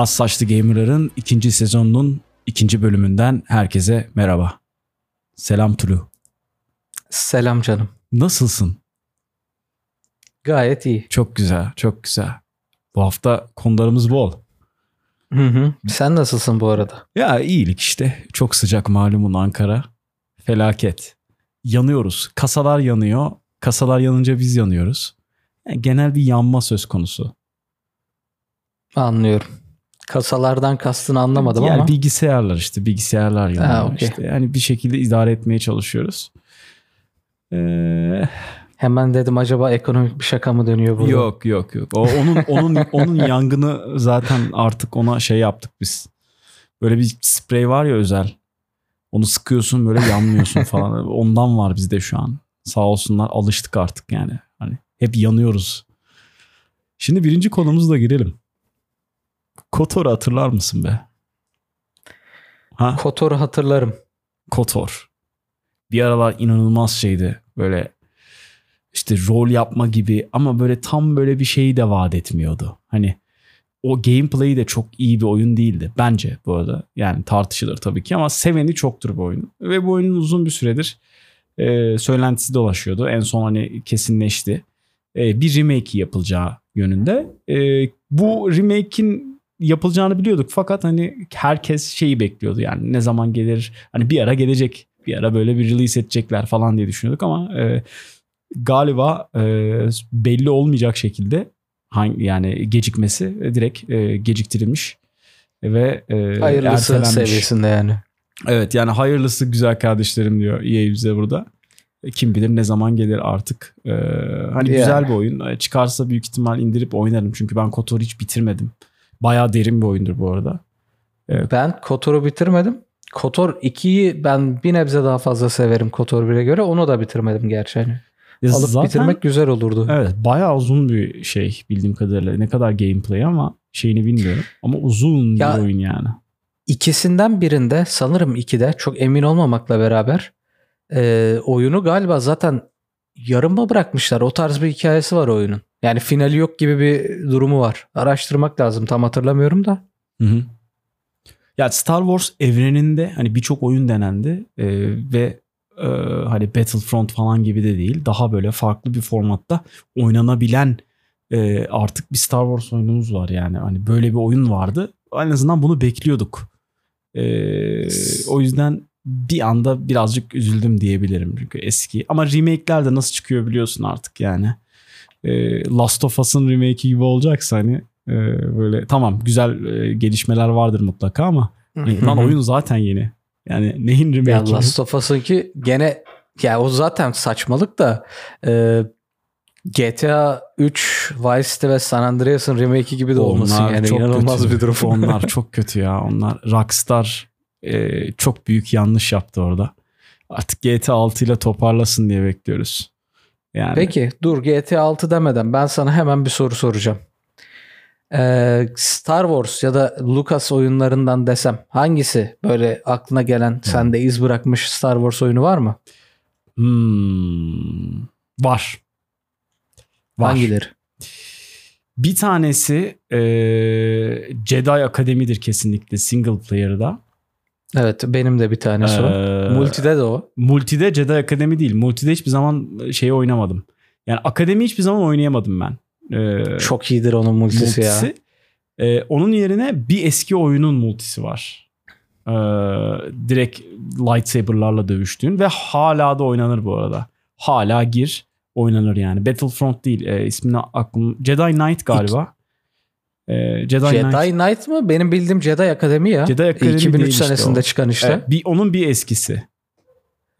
Az Saçlı Gamer'ların ikinci sezonunun ikinci bölümünden herkese merhaba. Selam Tulu. Selam canım. Nasılsın? Gayet iyi. Çok güzel, çok güzel. Bu hafta konularımız bol. Hı hı. Sen nasılsın bu arada? Ya iyilik işte. Çok sıcak malumun Ankara. Felaket. Yanıyoruz. Kasalar yanıyor. Kasalar yanınca biz yanıyoruz. Yani genel bir yanma söz konusu. Anlıyorum. Kasalardan kastını anlamadım yani ama. bilgisayarlar işte bilgisayarlar yanıyor. Ha, okey. işte. Yani bir şekilde idare etmeye çalışıyoruz. Ee, Hemen dedim acaba ekonomik bir şaka mı dönüyor burada? Yok yok yok. O onun onun onun yangını zaten artık ona şey yaptık biz. Böyle bir sprey var ya özel. Onu sıkıyorsun böyle yanmıyorsun falan. Ondan var bizde şu an. Sağ olsunlar alıştık artık yani. Hani hep yanıyoruz. Şimdi birinci konumuzla girelim. Kotor'u hatırlar mısın be? Ha? Kotor'u hatırlarım. Kotor. Bir aralar inanılmaz şeydi. Böyle işte rol yapma gibi ama böyle tam böyle bir şeyi de vaat etmiyordu. Hani o gameplay de çok iyi bir oyun değildi bence bu arada. Yani tartışılır tabii ki ama seveni çoktur bu oyunun. Ve bu oyunun uzun bir süredir e, söylentisi dolaşıyordu. En son hani kesinleşti. E, bir remake yapılacağı yönünde. E, bu remake'in yapılacağını biliyorduk fakat hani herkes şeyi bekliyordu yani ne zaman gelir hani bir ara gelecek bir ara böyle bir release edecekler falan diye düşünüyorduk ama e, galiba e, belli olmayacak şekilde hangi yani gecikmesi e, direkt e, geciktirilmiş ve e, Hayırlısı ertelenmiş. seviyesinde yani. Evet yani hayırlısı güzel kardeşlerim diyor EA bize burada. E, Kim bilir ne zaman gelir artık. Ee, hani Yani. güzel bir oyun. E, Çıkarsa büyük ihtimal indirip oynarım. Çünkü ben KOTOR'u hiç bitirmedim. Bayağı derin bir oyundur bu arada. Ben Kotor'u bitirmedim. Kotor 2'yi ben bir nebze daha fazla severim Kotor 1'e göre. Onu da bitirmedim gerçi. Hani. Ya Alıp zaten- bitirmek güzel olurdu. Evet bayağı uzun bir şey bildiğim kadarıyla. Ne kadar gameplay ama şeyini bilmiyorum. Ama uzun Ya- bir oyun yani. İkisinden birinde sanırım ikide çok emin olmamakla beraber e, oyunu galiba zaten yarım mı bırakmışlar? O tarz bir hikayesi var oyunun. Yani finali yok gibi bir durumu var. Araştırmak lazım. Tam hatırlamıyorum da. Hı hı. Ya Star Wars evreninde hani birçok oyun denendi e, ve e, hani Battlefront falan gibi de değil daha böyle farklı bir formatta oynanabilen e, artık bir Star Wars oyunumuz var yani. Hani böyle bir oyun vardı. En azından bunu bekliyorduk. E, o yüzden bir anda birazcık üzüldüm diyebilirim. Çünkü eski. Ama remake'ler de nasıl çıkıyor biliyorsun artık yani E, Last of Us'ın remake'i gibi olacaksa hani e, böyle tamam güzel e, gelişmeler vardır mutlaka ama hani lan oyun zaten yeni. Yani neyin Ya remake'i? Last of Us'ın ki gene ya o zaten saçmalık da e, GTA 3, Vice City ve San Andreas'ın remake'i gibi de olmasın Onlar yani çok inanılmaz kötü. bir durum. Onlar çok kötü ya. Onlar Rockstar e, çok büyük yanlış yaptı orada. Artık GTA 6 ile toparlasın diye bekliyoruz. Yani Peki dur GTA 6 demeden ben sana hemen bir soru soracağım. Ee, Star Wars ya da Lucas oyunlarından desem hangisi böyle aklına gelen sende iz bırakmış Star Wars oyunu var mı? hmm, var. Var. Hangileri? Bir tanesi e, Jedi Akademi'dir kesinlikle single player'da. Evet benim de bir tanesi o. Ee, Multide de o. Multide Jedi Akademi değil. Multide hiçbir zaman şeyi oynamadım. Yani Akademi hiçbir zaman oynayamadım ben. Ee, Çok iyidir onun multisi, ya. multisi. Ee, onun yerine bir eski oyunun multisi var. Ee, direkt lightsaber'larla dövüştüğün ve hala da oynanır bu arada. Hala gir oynanır yani. Battlefront değil. Ee, ismini aklım Jedi Knight galiba. Ee, Jedi, Jedi Knight. Knight mı? Benim bildiğim Jedi Akademi ya. Jedi Akademi 2003 değil işte senesinde o. çıkan işte. Evet, bir onun bir eskisi.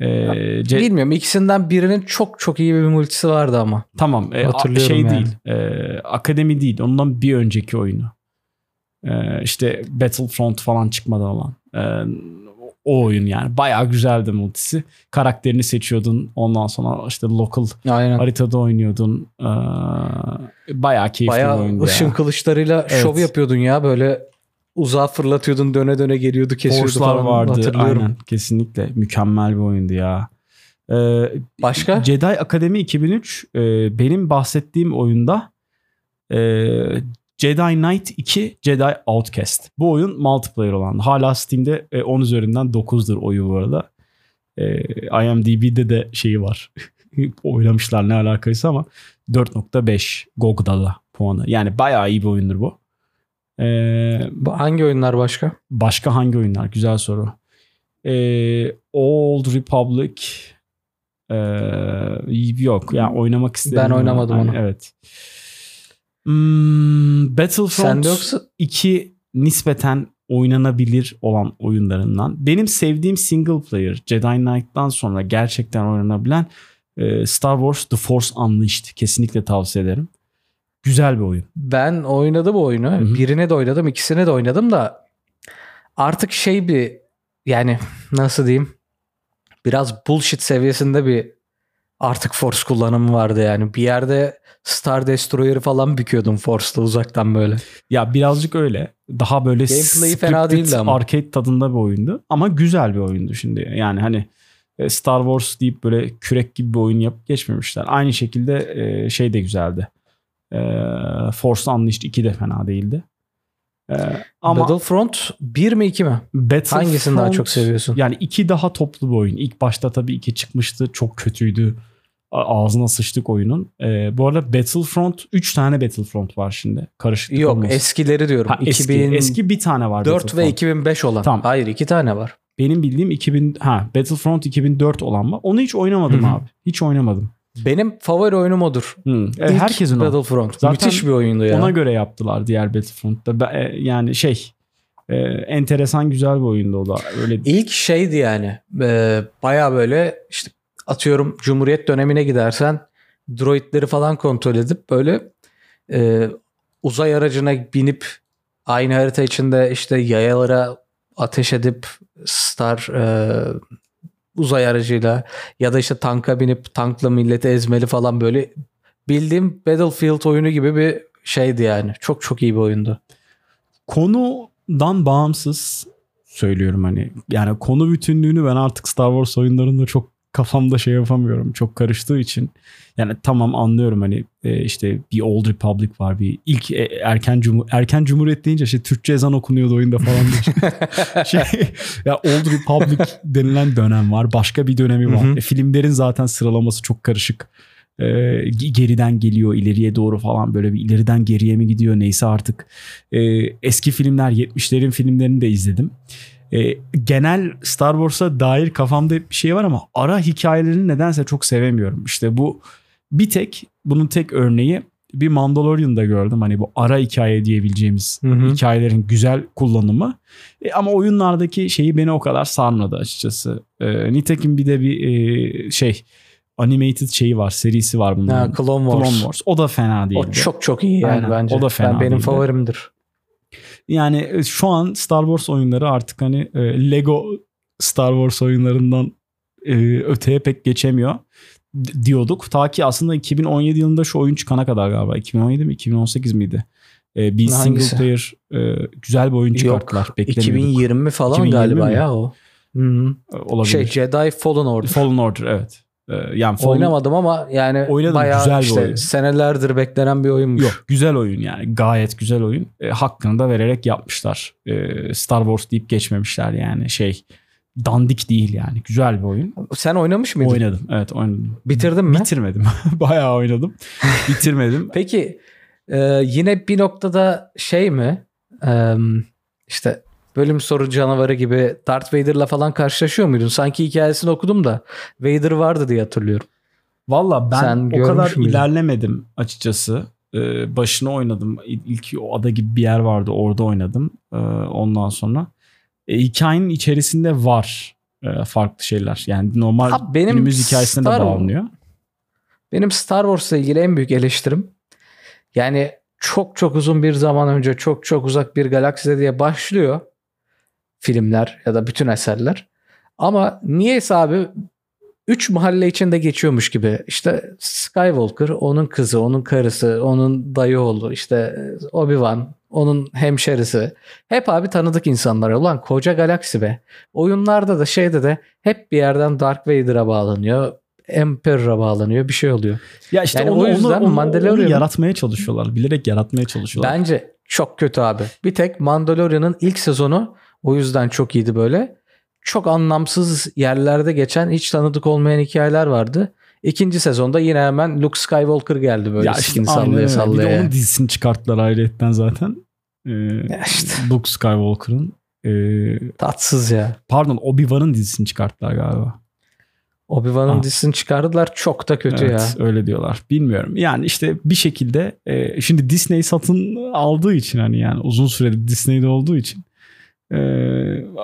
Ee, Ce- Bilmiyorum ikisinden birinin çok çok iyi bir multisi vardı ama. Tamam. E, Hatırlıyorum şey yani. değil. e, akademi değil. Ondan bir önceki oyunu. E, işte Battlefront falan çıkmadan olan. E, o oyun yani. Bayağı güzeldi multisi. Karakterini seçiyordun. Ondan sonra işte local Aynen. haritada oynuyordun. E, bayağı keyifli bir Bayağı oyundu ışın ya. kılıçlarıyla Evet. şov yapıyordun ya böyle uzağa fırlatıyordun döne döne geliyordu kesiyordu Force'lar falan vardı. hatırlıyorum. Aynen. Kesinlikle. Mükemmel bir oyundu ya. E, Başka? Jedi Akademi 2003 e, benim bahsettiğim oyunda e, Jedi Knight 2 Jedi Outcast. Bu oyun multiplayer olan. Hala Steam'de e, 10 üzerinden 9'dur oyun bu arada. E, IMDb'de de şeyi var. Oynamışlar ne alakaysa ama 4.5 GOG'da da puanı. Yani bayağı iyi bir oyundur bu. E, Bu hangi oyunlar başka? başka hangi oyunlar? Güzel soru. E, Old Republic e, yok. Yani oynamak istedim. Ben ama- oynamadım Hani onu. Evet. Hmm, Battlefront yoksa 2 nispeten oynanabilir olan oyunlarından. Benim sevdiğim single player Jedi Knight'tan sonra gerçekten oynanabilen e, Star Wars The Force Unleashed. Kesinlikle tavsiye ederim. Güzel bir oyun. ben oynadım bu oyunu. hı. Birini de oynadım, ikisini de oynadım da artık şey bir yani nasıl diyeyim biraz bullshit seviyesinde bir artık Force kullanımı vardı yani. Bir yerde Star Destroyer'ı falan büküyordum Force'ta uzaktan böyle. Ya birazcık öyle. Daha böyle Gameplay'i fena değildi ama. arcade tadında bir oyundu. Ama güzel bir oyundu şimdi. Yani hani e, Star Wars deyip böyle kürek gibi bir oyun yapıp geçmemişler. Aynı şekilde e, şey de güzeldi. E, Force Unleashed 2 de fena değildi. Ama Battlefront 1 mi 2 mi? Battlefront, Hangisini daha çok seviyorsun? Yani iki daha toplu bir oyun. İlk başta tabii iki çıkmıştı. Çok kötüydü. Ağzına sıçtık oyunun. E, bu arada Battlefront 3 tane Battlefront var şimdi. Karışıklık Yok olmasın. eskileri diyorum. Ha, eski, 2004 eski bir tane var ve Battlefront. 2005 olan. Tamam. Hayır iki tane var. Benim bildiğim 2000 ha Battlefront 2004 olan var. Onu hiç oynamadım Hı hı. abi. Hiç oynamadım. Benim favori oyunum odur. Hı. E, herkesin o. Battlefront. Zaten Müthiş bir oyundu ya. Ona göre yaptılar diğer Battlefront'ta. E, Yani şey e, enteresan güzel bir oyundu o da. Öyle İlk şeydi yani. E, Baya böyle işte atıyorum Cumhuriyet dönemine gidersen droidleri falan kontrol edip böyle e, uzay aracına binip aynı harita içinde işte yayalara ateş edip Star e, uzay aracıyla ya da işte tanka binip tankla milleti ezmeli falan böyle bildiğim Battlefield oyunu gibi bir şeydi yani. Çok çok iyi bir oyundu. konudan bağımsız söylüyorum hani. Yani konu bütünlüğünü ben artık Star Wars oyunlarında çok kafamda şey yapamıyorum. Çok karıştığı için. Yani tamam anlıyorum hani e, işte bir Old Republic var. Bir ilk e, erken cumhur erken cumhuriyet deyince işte Türkçe ezan okunuyordu oyunda falan. şey, ya Old Republic denilen dönem var. Başka bir dönemi var. Hı hı. E, filmlerin zaten sıralaması çok karışık. E, ge- geriden geliyor ileriye doğru falan böyle bir ileriden geriye mi gidiyor neyse artık. E, eski filmler 70'lerin filmlerini de izledim. E, genel Star Wars'a dair kafamda bir şey var ama ara hikayelerini nedense çok sevemiyorum. İşte bu bir tek bunun tek örneği bir Mandalorian'da gördüm. Hani bu ara hikaye diyebileceğimiz Hı hı. hikayelerin güzel kullanımı. E, ama oyunlardaki şeyi beni o kadar sarmadı açıkçası. E, nitekim bir de bir e, şey animated şeyi var, serisi var bunun. Ha, Clone Wars. Clone Wars. O da fena değildi. O çok çok iyi yani Aynen. bence. O da fena ben benim değildi. favorimdir. Yani e, şu an Star Wars oyunları artık hani e, Lego Star Wars oyunlarından e, öteye pek geçemiyor diyorduk. Ta ki aslında 2017 yılında şu oyun çıkana kadar galiba. 2017 mi 2018 miydi? E, bir Hangisi? single player e, güzel bir oyun çıkarttılar. Yok. Beklemiyorduk. 2020 falan 2020 galiba mi? ya o. Hı-hı. Olabilir. Şey Jedi Fallen Order. Fallen Order evet. E, yani Fallen, Oynamadım ama yani Oynadım, bayağı güzel bir işte oyun. senelerdir beklenen bir oyunmuş. Yok güzel oyun yani gayet güzel oyun. E, hakkını da vererek yapmışlar. E, Star Wars deyip geçmemişler yani şey dandik değil yani güzel bir oyun. Sen oynamış mıydın? Oynadım evet oynadım. Bitirdin mi? Bitirmedim. Bayağı oynadım. Bitirmedim. Peki e, yine bir noktada şey mi? E, işte bölüm soru canavarı gibi Darth Vader'la falan karşılaşıyor muydun? Sanki hikayesini okudum da Vader vardı diye hatırlıyorum. Valla ben Sen o kadar müydün? ilerlemedim açıkçası. Ee, başına oynadım. İl- İlk o ada gibi bir yer vardı orada oynadım. Ee, ondan sonra. E, hikayenin içerisinde var e, farklı şeyler. Yani normal Abi benim günümüz hikayesine de Star- bağlanıyor. Benim Star Wars'la ilgili en büyük eleştirim yani çok çok uzun bir zaman önce çok çok uzak bir galakside diye başlıyor filmler ya da bütün eserler. Ama niyeyse abi 3 mahalle içinde geçiyormuş gibi. İşte Skywalker, onun kızı, onun karısı, onun dayı oğlu, işte Obi-Wan, onun hemşerisi. Hep abi tanıdık insanlar. Ulan koca galaksi be. Oyunlarda da şeyde de hep bir yerden Dark Vader'a bağlanıyor. Emperor'a bağlanıyor. Bir şey oluyor. Ya işte Yani onu, o yüzden onu, onu, onu yaratmaya çalışıyorlar. Bilerek yaratmaya çalışıyorlar. Bence çok kötü abi. Bir tek Mandalorian'ın ilk sezonu o yüzden çok iyiydi böyle. Çok anlamsız yerlerde geçen hiç tanıdık olmayan hikayeler vardı. İkinci sezonda yine hemen Luke Skywalker geldi böyle Ya işte sallaya sallaya. Bir de onun dizisini çıkarttılar ayrıyetten zaten. Ee, Ya işte. Luke Skywalker'ın. Ee, Tatsız ya. pardon Obi-Wan'ın dizisini çıkarttılar galiba. Obi-Wan'ın Ha. dizisini çıkardılar. Çok da kötü evet, ya. öyle diyorlar. Bilmiyorum. Yani işte bir şekilde e, şimdi Disney satın aldığı için hani yani uzun süredir Disney'de olduğu için e,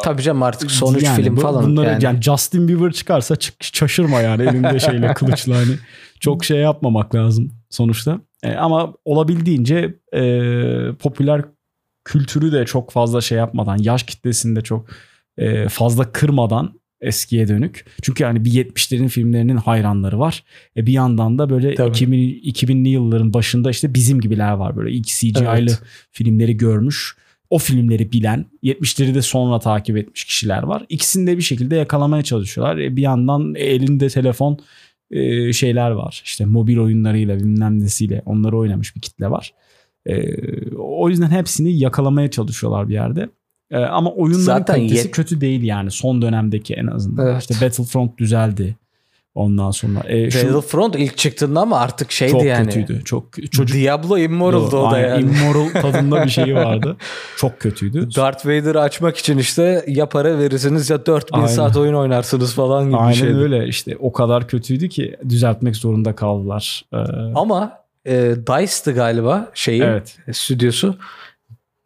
Tabii canım artık son 3 yani film bu- falan. Bunları yani. yani. Justin Bieber çıkarsa çık, şaşırma yani elinde şeyle kılıçla hani çok şey yapmamak lazım sonuçta. E, ama olabildiğince e, popüler kültürü de çok fazla şey yapmadan yaş kitlesini de çok e, fazla kırmadan eskiye dönük. Çünkü yani bir 70'lerin filmlerinin hayranları var. E bir yandan da böyle Tabii. 2000, 2000'li yılların başında işte bizim gibiler var. Böyle ilk CGI'lı Evet. filmleri görmüş. O filmleri bilen, 70'leri de sonra takip etmiş kişiler var. İkisini de bir şekilde yakalamaya çalışıyorlar. E bir yandan elinde telefon e, şeyler var. İşte mobil oyunlarıyla bilmem nesiyle onları oynamış bir kitle var. E, o yüzden hepsini yakalamaya çalışıyorlar bir yerde. Ama oyunların Zaten kalitesi yet- kötü değil yani son dönemdeki en azından. Evet. İşte Battlefront düzeldi. Ondan sonra e, şu Battlefront ilk çıktığında ama artık şeydi çok yani. kötüydü. Çok çocuk Diablo Immortal'dı o da Aynen, yani. Immoral tadında bir şeyi vardı. Çok kötüydü. Darth Vader'ı açmak için işte ya para verirsiniz ya 4000 Aynen. saat oyun oynarsınız falan gibi bir Aynen şeydi. öyle işte o kadar kötüydü ki düzeltmek zorunda kaldılar. Ee, Ama e, DICE'dı galiba şeyi evet. e, stüdyosu.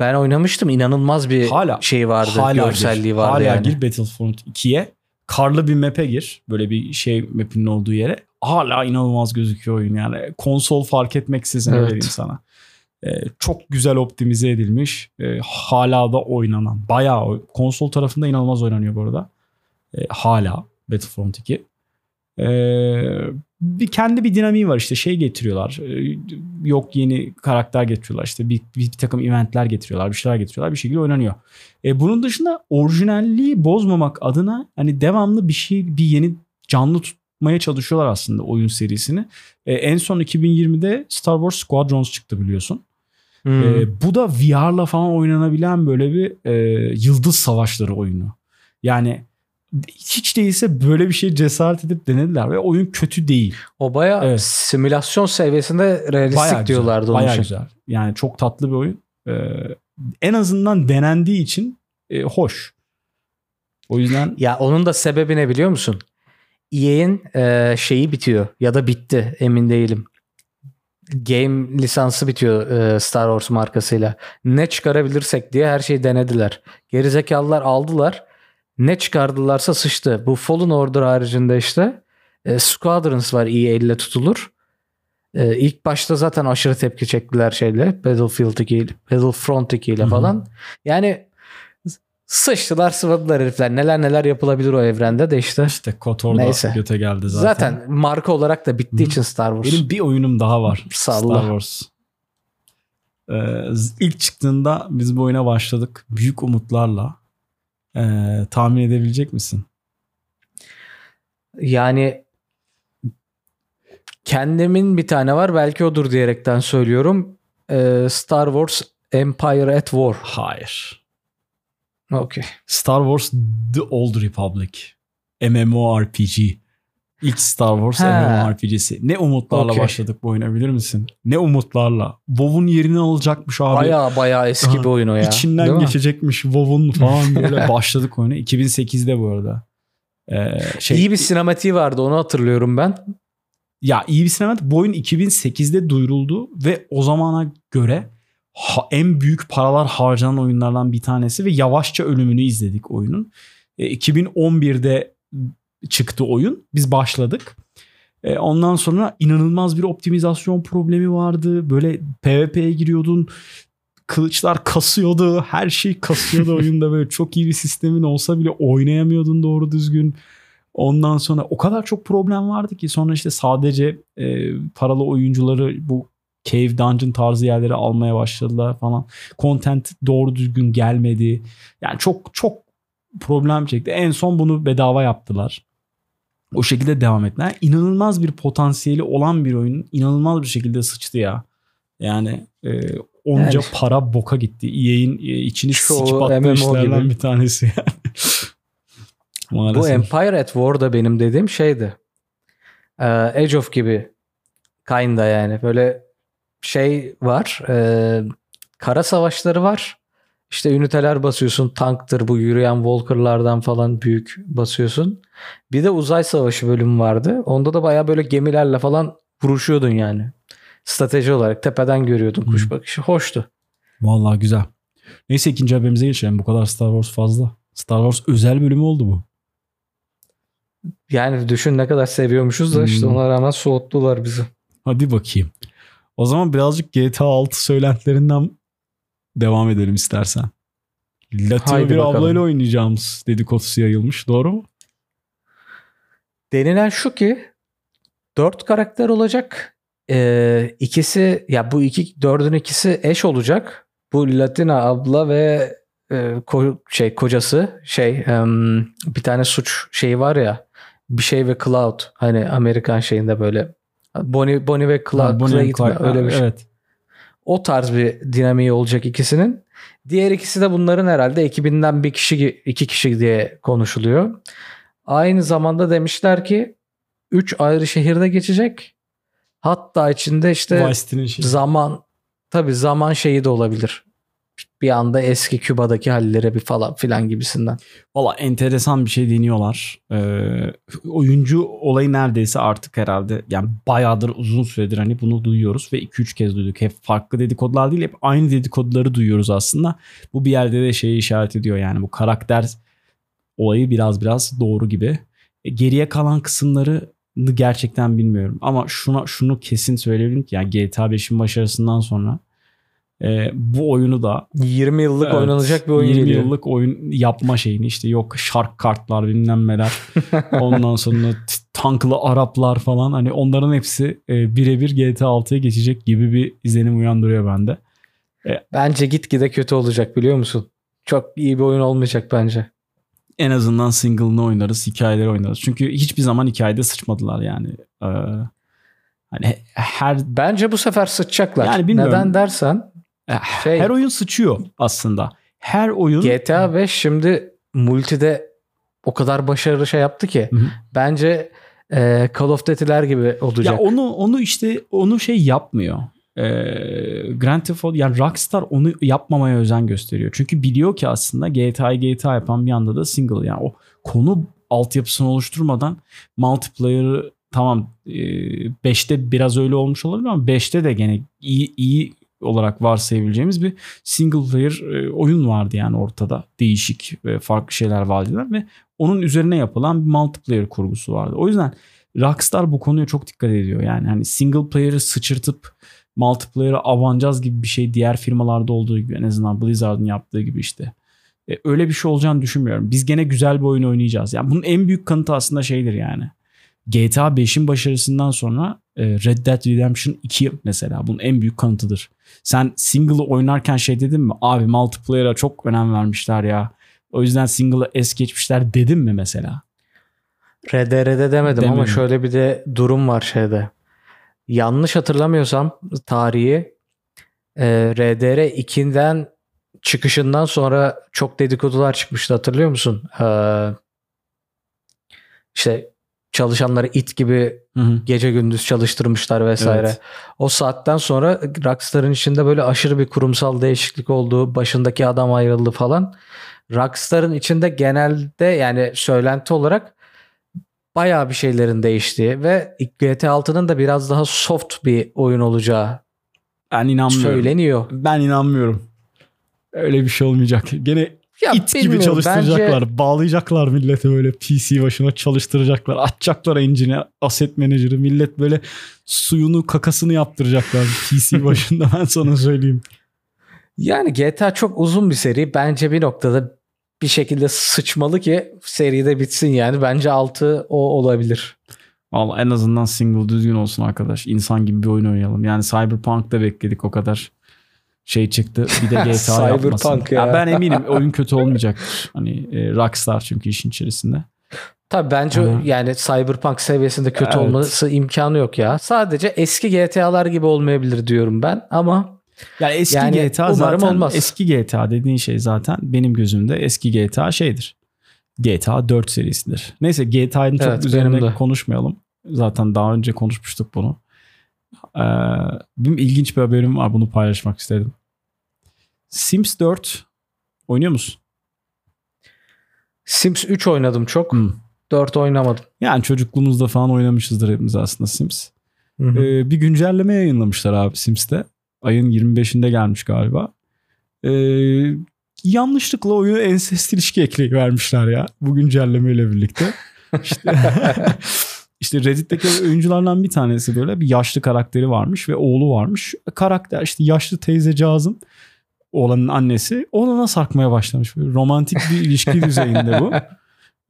Ben oynamıştım inanılmaz bir Hala- şey vardı. Hala görselliği vardı Hala yani. gir Battlefront 2'ye. Karlı bir map'e gir. Böyle bir şey map'inin olduğu yere. Hala inanılmaz gözüküyor oyun yani. Konsol fark etmeksizin Evet. vereyim sana. Ee, çok güzel optimize edilmiş. Ee, hala da oynanan. Bayağı konsol tarafında inanılmaz oynanıyor bu arada. Ee, hala Battlefront 2. Ee, bir kendi bir dinamiği var işte şey getiriyorlar. Ee, yok yeni karakter getiriyorlar işte bir, bir, bir takım eventler getiriyorlar bir şeyler getiriyorlar bir şekilde oynanıyor. E, bunun dışında orijinalliği bozmamak adına hani devamlı bir şey bir yeni canlı tutmaya çalışıyorlar aslında oyun serisini. E, en son 2020'de Star Wars Squadrons çıktı biliyorsun. Hmm. E, bu da VR'la falan oynanabilen böyle bir e, yıldız savaşları oyunu. Yani hiç değilse böyle bir şey cesaret edip denediler ve oyun kötü değil. o baya Evet. simülasyon seviyesinde realistik Bayağı diyorlardı güzel. onun Bayağı için. güzel. Yani çok tatlı bir oyun. E, en azından denendiği için e, hoş. O yüzden Ya onun da sebebi ne biliyor musun? EA'in e, şeyi bitiyor ya da bitti emin değilim. Game lisansı bitiyor e, Star Wars markasıyla. Ne çıkarabilirsek diye her şeyi denediler. Gerizekalılar aldılar. Ne çıkardılarsa sıçtı. Bu Fallen Order haricinde işte e, Squadrons var EA ile tutulur. E, ilk başta zaten aşırı tepki çektiler şeyle. Battlefield 2 ile, Battlefront 2 ile falan. Yani sıçtılar sıvadılar herifler. Neler neler yapılabilir o evrende de işte. işte KOTOR da göte geldi zaten. Zaten, marka olarak da bittiği Hı. için Star Wars. Benim bir oyunum daha var. Salla. Star Wars. Ee, ilk çıktığında biz bu oyuna başladık. Büyük umutlarla. Ee, tahmin edebilecek misin? Yani kendimin bir tane var belki odur diyerekten söylüyorum. Ee, Star Wars Empire at War. Hayır. Okey. Star Wars The Old Republic. MMORPG. İlk Star Wars. MMORPG'si. Ne umutlarla Okey. başladık bu oyuna bilir misin? Ne umutlarla. WoW'un yerini alacakmış abi. Baya baya eski bir oyun o ya. İçinden Değil mi? geçecekmiş WoW'un falan böyle başladık oyuna. 2008'de bu arada. Ee, şey, İyi bir sinematiği vardı onu hatırlıyorum ben. Ya iyi bir sinematik bu oyun 2008'de duyuruldu ve o zamana göre ha- en büyük paralar harcanan oyunlardan bir tanesi ve yavaşça ölümünü izledik oyunun. E, 2011'de çıktı oyun. Biz başladık. E, ondan sonra inanılmaz bir optimizasyon problemi vardı. Böyle PvP'ye giriyordun. Kılıçlar kasıyordu. Her şey kasıyordu oyunda. Böyle çok iyi bir sistemin olsa bile oynayamıyordun doğru düzgün. Ondan sonra o kadar çok problem vardı ki sonra işte sadece e, paralı oyuncuları bu cave dungeon tarzı yerlere almaya başladılar falan. Content doğru düzgün gelmedi. Yani çok çok problem çekti. En son bunu bedava yaptılar. O şekilde devam ettiler. İnanılmaz bir potansiyeli olan bir oyun inanılmaz bir şekilde sıçtı ya. Yani e, onca Yani- para boka gitti. EA'in e, içini sikip attığı işlerden gibi. bir tanesi yani. Bu. Empire at War'da benim dediğim şeydi. Ee, Age of gibi. Kinda yani. Böyle şey var. e, kara savaşları var. İşte üniteler basıyorsun. Tanktır bu yürüyen Walker'lardan falan büyük basıyorsun. Bir de uzay savaşı bölümü vardı. Onda da baya böyle gemilerle falan vuruşuyordun yani. Strateji olarak tepeden görüyordun kuş bakışı. Hoştu. Vallahi güzel. Neyse ikinci haberimize geçelim. Bu kadar Star Wars fazla. Star Wars özel bölümü oldu bu. Yani düşün ne kadar seviyormuşuz da işte Hmm. ona rağmen soğuttular bizi. Hadi bakayım. O zaman birazcık GTA 6 söylentilerinden devam edelim istersen. Latino Haydi bir bakalım. ablayla oynayacağımız dedikodusu yayılmış. Doğru mu? Denilen şu ki dört karakter olacak. Ee, ikisi ya bu iki dördün ikisi eş olacak. Bu Latina abla ve e, ko- şey kocası şey em, bir tane suç şeyi var ya bir şey ve Cloud hani Amerikan şeyinde böyle Bonnie, Bonnie ve Cloud, Ha, Bonnie Clyde? Clyde. öyle bir şey. Evet. O tarz bir dinamiği olacak ikisinin. Diğer ikisi de bunların herhalde ekibinden bir kişi iki kişi diye konuşuluyor. Aynı zamanda demişler ki üç ayrı şehirde geçecek. Hatta içinde işte zaman tabi zaman şeyi de olabilir. Bir anda eski Küba'daki hallere bir falan filan gibisinden. Valla enteresan bir şey deniyorlar. Ee, oyuncu olayı neredeyse artık herhalde yani bayağıdır uzun süredir hani bunu duyuyoruz ve 2-3 kez duyduk. Hep farklı dedikodular değil hep aynı dedikoduları duyuyoruz aslında. Bu bir yerde de şeyi işaret ediyor yani bu karakter olayı biraz biraz doğru gibi. E, geriye kalan kısımları gerçekten bilmiyorum. Ama şuna şunu kesin söyleyebilirim ki yani GTA 5'in başarısından sonra e, bu oyunu da 20 yıllık Evet, oynanacak bir oyun 20 geliyor. yıllık oyun yapma şeyini işte yok şark kartlar bilmem neler. Ondan sonra tanklı Araplar falan hani onların hepsi e, birebir GTA 6'ya geçecek gibi bir izlenim uyandırıyor bende. Bence gitgide kötü olacak biliyor musun? Çok iyi bir oyun olmayacak bence. En azından single'ını oynarız, hikayeleri oynarız. Çünkü hiçbir zaman hikayede sıçmadılar yani. Ee, hani he- her Bence bu sefer sıçacaklar. Yani bilmiyorum. Neden dersen şey her oyun sıçıyor aslında. Her oyun GTA 5 şimdi multide o kadar başarılı şey yaptı ki Hı hı. bence e, Call of Duty'ler gibi olacak. Ya onu onu işte onu şey yapmıyor. Ee, Grand Theft Auto yani Rockstar onu yapmamaya özen gösteriyor. Çünkü biliyor ki aslında GTA'yı GTA yapan bir anda da single yani o konu altyapısını oluşturmadan multiplayer'ı tamam 5'te biraz öyle olmuş olabilir ama 5'te de gene iyi iyi olarak varsayabileceğimiz bir single player e, oyun vardı yani ortada. Değişik ve farklı şeyler vaat ve onun üzerine yapılan bir multiplayer kurgusu vardı. O yüzden Rockstar bu konuya çok dikkat ediyor. Yani hani single player'ı sıçırtıp multiplayer'ı avancaz gibi bir şey diğer firmalarda olduğu gibi en azından Blizzard'ın yaptığı gibi işte. E, öyle bir şey olacağını düşünmüyorum. Biz gene güzel bir oyun oynayacağız. Yani bunun en büyük kanıtı aslında şeydir yani. GTA 5'in başarısından sonra e, Red Dead Redemption 2 mesela bunun en büyük kanıtıdır. Sen single'ı oynarken şey dedin mi? Abi multiplayer'a çok önem vermişler ya. O yüzden single'ı es geçmişler dedin mi mesela? RDR'de demedim ama Demedim. şöyle bir de durum var şeyde. Yanlış hatırlamıyorsam tarihi e, RDR 2'den çıkışından sonra çok dedikodular çıkmıştı hatırlıyor musun? Ee, işte çalışanları it gibi Hı hı. gece gündüz çalıştırmışlar vesaire. Evet. O saatten sonra Rockstar'ın içinde böyle aşırı bir kurumsal değişiklik oldu. Başındaki adam ayrıldı falan. Rockstar'ın içinde genelde yani söylenti olarak bayağı bir şeylerin değiştiği ve GTA 6'nın da biraz daha soft bir oyun olacağı Ben inanmıyorum. söyleniyor. Ben inanmıyorum. Öyle bir şey olmayacak. Gene Ya it gibi çalıştıracaklar. bence- Bağlayacaklar milleti böyle PC başına çalıştıracaklar. Açacaklar engine'i, asset manager'ı. Millet böyle suyunu kakasını yaptıracaklar PC başında ben sana söyleyeyim. Yani GTA çok uzun bir seri. Bence bir noktada bir şekilde sıçmalı ki seride bitsin yani. Bence 6 o olabilir. Vallahi en azından single düzgün olsun arkadaş. İnsan gibi bir oyun oynayalım. Yani Cyberpunk'ta bekledik o kadar şey çıktı. Bir de GTA yapmasın. Ya. ben eminim oyun kötü olmayacaktır. Hani e, Rockstar çünkü işin içerisinde. Tabii bence Aha. yani Cyberpunk seviyesinde kötü Evet. olması imkanı yok ya. Sadece eski GTA'lar gibi olmayabilir diyorum ben ama Yani eski Yani GTA zaten olmaz. eski GTA dediğin şey zaten benim gözümde eski GTA şeydir. GTA 4 serisidir. Neyse GTA'nın çok Evet, üzerine benim de. konuşmayalım. Zaten daha önce konuşmuştuk bunu. Ee, benim ilginç bir haberim var. Bunu paylaşmak istedim. Sims 4 oynuyor musun? Sims 3 oynadım çok. Hmm. 4 oynamadım. Yani çocukluğumuzda falan oynamışızdır hepimiz aslında Sims. Hı hı. Ee, bir güncelleme yayınlamışlar abi Sims'te. Ayın 25'inde gelmiş galiba. Ee, yanlışlıkla oyuna ensest ilişki ekleyivermişler ya. Bu güncellemeyle birlikte. İşte, işte Reddit'teki oyunculardan bir tanesi böyle bir yaşlı karakteri varmış ve oğlu varmış. Karakter işte yaşlı teyzecağızın oğlanın annesi oğlana sarkmaya başlamış. Böyle romantik bir ilişki düzeyinde bu.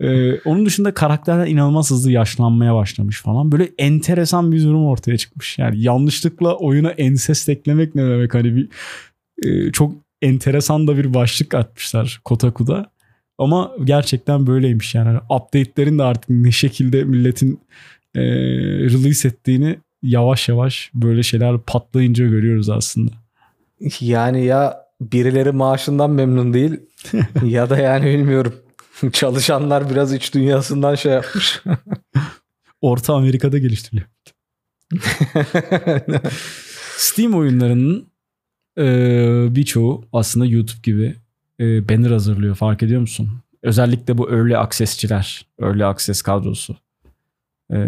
Ee, onun dışında karakterler inanılmaz hızlı yaşlanmaya başlamış falan. Böyle enteresan bir durum ortaya çıkmış. Yani yanlışlıkla oyuna ensest eklemek ne demek hani bir e, çok enteresan da bir başlık atmışlar Kotaku'da. Ama gerçekten böyleymiş yani. Hani Update'lerin de artık ne şekilde milletin e, release ettiğini yavaş yavaş böyle şeyler patlayınca görüyoruz aslında. Yani ya birileri maaşından memnun değil ya da yani bilmiyorum. Çalışanlar biraz iç dünyasından şey yapmış. Orta Amerika'da geliştiriliyor. Steam oyunlarının e, birçoğu aslında YouTube gibi e, banner hazırlıyor fark ediyor musun? Özellikle bu early access'çiler, early access kadrosu. E,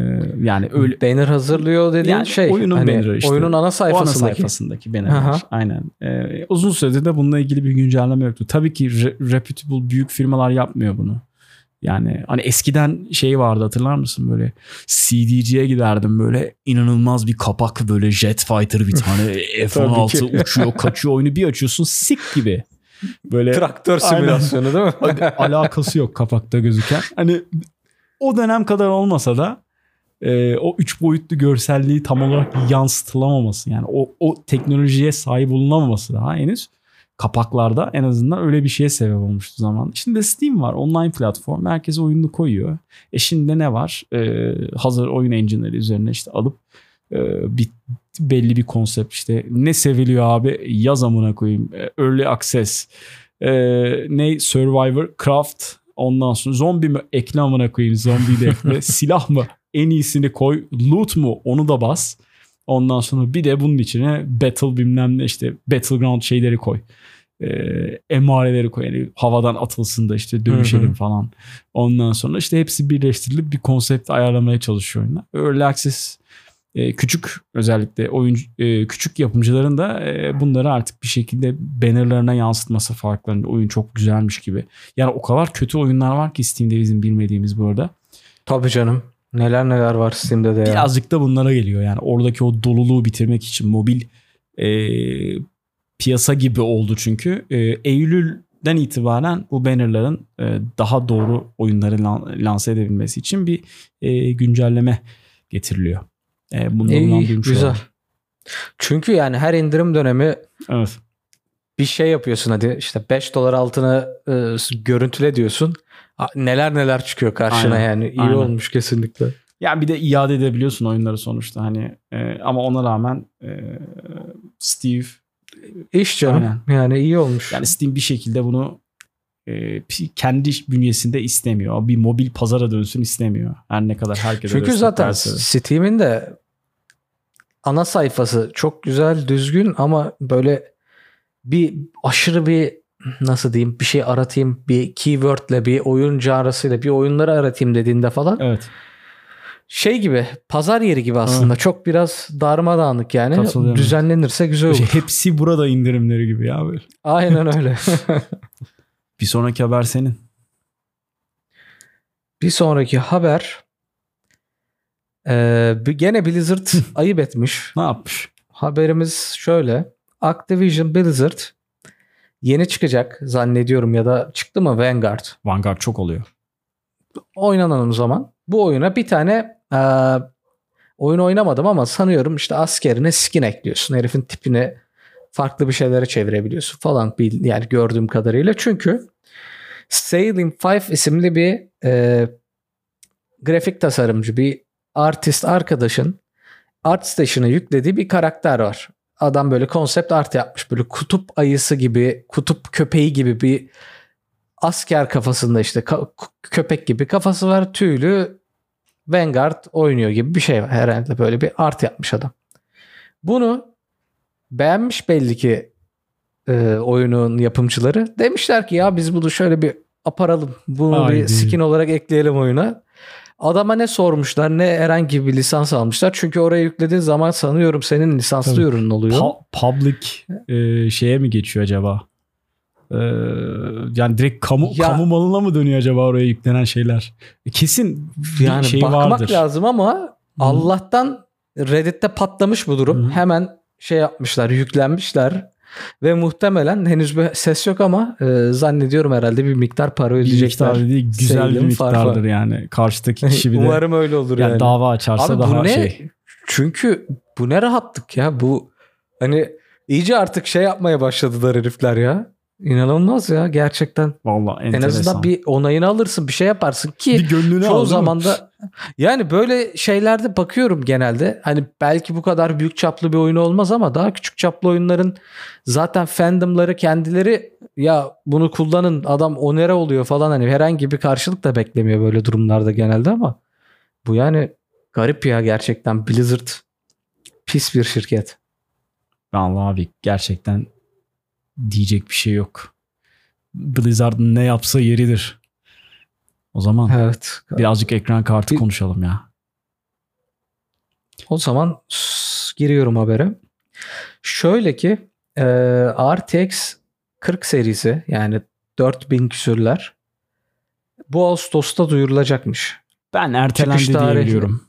yani öyle Banner hazırlıyor dediğin Yani şey. oyunun hani banner'ı işte. Oyunun ana o ana sayfasındaki. sayfasındaki bannerler. Aha. Aynen. E, uzun süredir de bununla ilgili bir güncelleme yoktu. Tabii ki re- reputable büyük firmalar yapmıyor bunu. Yani hani eskiden şey vardı hatırlar mısın böyle CD'ciye giderdim böyle inanılmaz bir kapak böyle Jet Fighter bir tane F-16 Tabii ki. uçuyor kaçıyor oyunu bir açıyorsun sik gibi. Böyle Traktör simülasyonu değil mi? Alakası yok kapakta gözüken. Hani o dönem kadar olmasa da e, o üç boyutlu görselliği tam olarak yansıtılamaması yani o, o teknolojiye sahip olunamaması daha henüz kapaklarda en azından öyle bir şeye sebep olmuştu zaman. Şimdi Steam var online platform. Herkes oyununu koyuyor. E şimdi ne var? E, hazır oyun engine'leri üzerine işte alıp e, bir belli bir konsept işte ne seviliyor abi? Yaz amına koyayım. E, early access. E, ne? Survivor Craft. Ondan sonra zombi mi? Ekle amına koyayım zombi de ekle. Silah mı en iyisini koy loot mu onu da bas ondan sonra bir de bunun içine battle bilmem ne işte battleground şeyleri koy e, emareleri koy yani havadan atılsın da işte dövüşelim Hı hı. falan ondan sonra işte hepsi birleştirilip bir konsept ayarlamaya çalışıyor oyunlar early access e, küçük özellikle oyuncu e, küçük yapımcıların da e, bunları artık bir şekilde bannerlarına yansıtması farklarında oyun çok güzelmiş gibi. Yani o kadar kötü oyunlar var ki Steam'de bizim bilmediğimiz bu arada. Tabii canım. Neler neler var Steam'de de ya. Birazcık da bunlara geliyor yani oradaki o doluluğu bitirmek için mobil e, piyasa gibi oldu çünkü. E, Eylül'den itibaren bu bannerların e, daha doğru oyunları lan- lanse edebilmesi için bir e, güncelleme getiriliyor. E, bundan İyi, güzel. olalım. Çünkü yani her indirim dönemi Evet. bir şey yapıyorsun hadi işte 5 dolar altına e, görüntüle diyorsun. Neler neler çıkıyor karşına Aynen, yani. iyi aynen. olmuş kesinlikle. Yani bir de iade edebiliyorsun oyunları sonuçta hani e, ama ona rağmen e, Steve İş canım. Yani iyi olmuş. yani Steam bir şekilde bunu e, kendi bünyesinde istemiyor. Bir mobil pazara dönsün istemiyor. Her ne kadar herkese Çünkü zaten de. Steam'in de ana sayfası çok güzel, düzgün ama böyle bir aşırı bir nasıl diyeyim bir şey aratayım bir keywordle bir oyun arasıyla bir oyunları aratayım dediğinde falan Evet. şey gibi pazar yeri gibi aslında çok biraz darmadağınık yani düzenlenirse güzel olur. Şey, hepsi burada indirimleri gibi ya böyle. Aynen öyle. Bir sonraki haber senin. bir sonraki haber ee, gene Blizzard ayıp etmiş. Ne yapmış? Haberimiz şöyle. Activision Blizzard yeni çıkacak zannediyorum ya da çıktı mı Vanguard Vanguard çok oluyor. oynanan o zaman. Bu oyuna bir tane e, oyun oynamadım ama sanıyorum işte askerine skin ekliyorsun. Herifin tipini farklı bir şeylere çevirebiliyorsun falan yani gördüğüm kadarıyla. Çünkü Sailing 5 isimli bir e, grafik tasarımcı bir artist arkadaşın ArtStation'a yüklediği bir karakter var. Adam böyle konsept art yapmış. Böyle kutup ayısı gibi, kutup köpeği gibi bir asker kafasında işte ka- köpek gibi kafası var. Tüylü Vanguard oynuyor gibi bir şey var. Herhalde böyle bir art yapmış adam. Bunu beğenmiş belli ki e, oyunun yapımcıları. Demişler ki ya biz bunu şöyle bir aparalım. Bunu Haydi. bir skin olarak ekleyelim oyuna. Adama ne sormuşlar ne herhangi bir lisans almışlar. Çünkü oraya yüklediğin zaman sanıyorum senin lisanslı Tabii. ürünün oluyor. Pa- public e, şeye mi geçiyor acaba? E, yani direkt kamu Ya- kamu malına mı dönüyor acaba oraya yüklenen şeyler? E, Kesin bir yani şey bakmak vardır. lazım ama Allah'tan Reddit'te patlamış bu durum. Hı. Hemen şey yapmışlar, yüklenmişler ve muhtemelen henüz bir ses yok ama e, zannediyorum herhalde bir miktar para Bir ödeyecekler. miktar değil, güzel bir miktardır yani. Karşıdaki kişi bir de Umarım öyle olur yani yani. dava açarsa Abi daha bu ne? şey. Çünkü bu ne rahatlık ya. Bu hani iyice artık şey yapmaya başladılar herifler ya. İnanılmaz ya gerçekten. Vallahi En enteresan. azından bir onayını alırsın, bir şey yaparsın ki bir gönlünü çoğu zaman da yani böyle şeylerde bakıyorum genelde. Hani belki bu kadar büyük çaplı bir oyun olmaz ama daha küçük çaplı oyunların zaten fandomları kendileri ya bunu kullanın adam onere oluyor falan hani herhangi bir karşılık da beklemiyor böyle durumlarda genelde ama bu yani garip ya gerçekten Blizzard pis bir şirket. Vallahi abi gerçekten diyecek bir şey yok. Blizzard'ın ne yapsa yeridir. O zaman Evet. birazcık ekran kartı konuşalım ya. O zaman giriyorum habere. Şöyle ki e, RTX 40 serisi yani 4000 küsürler bu Ağustos'ta duyurulacakmış. Ben ertelendi Çıkış diye tarihi- biliyorum.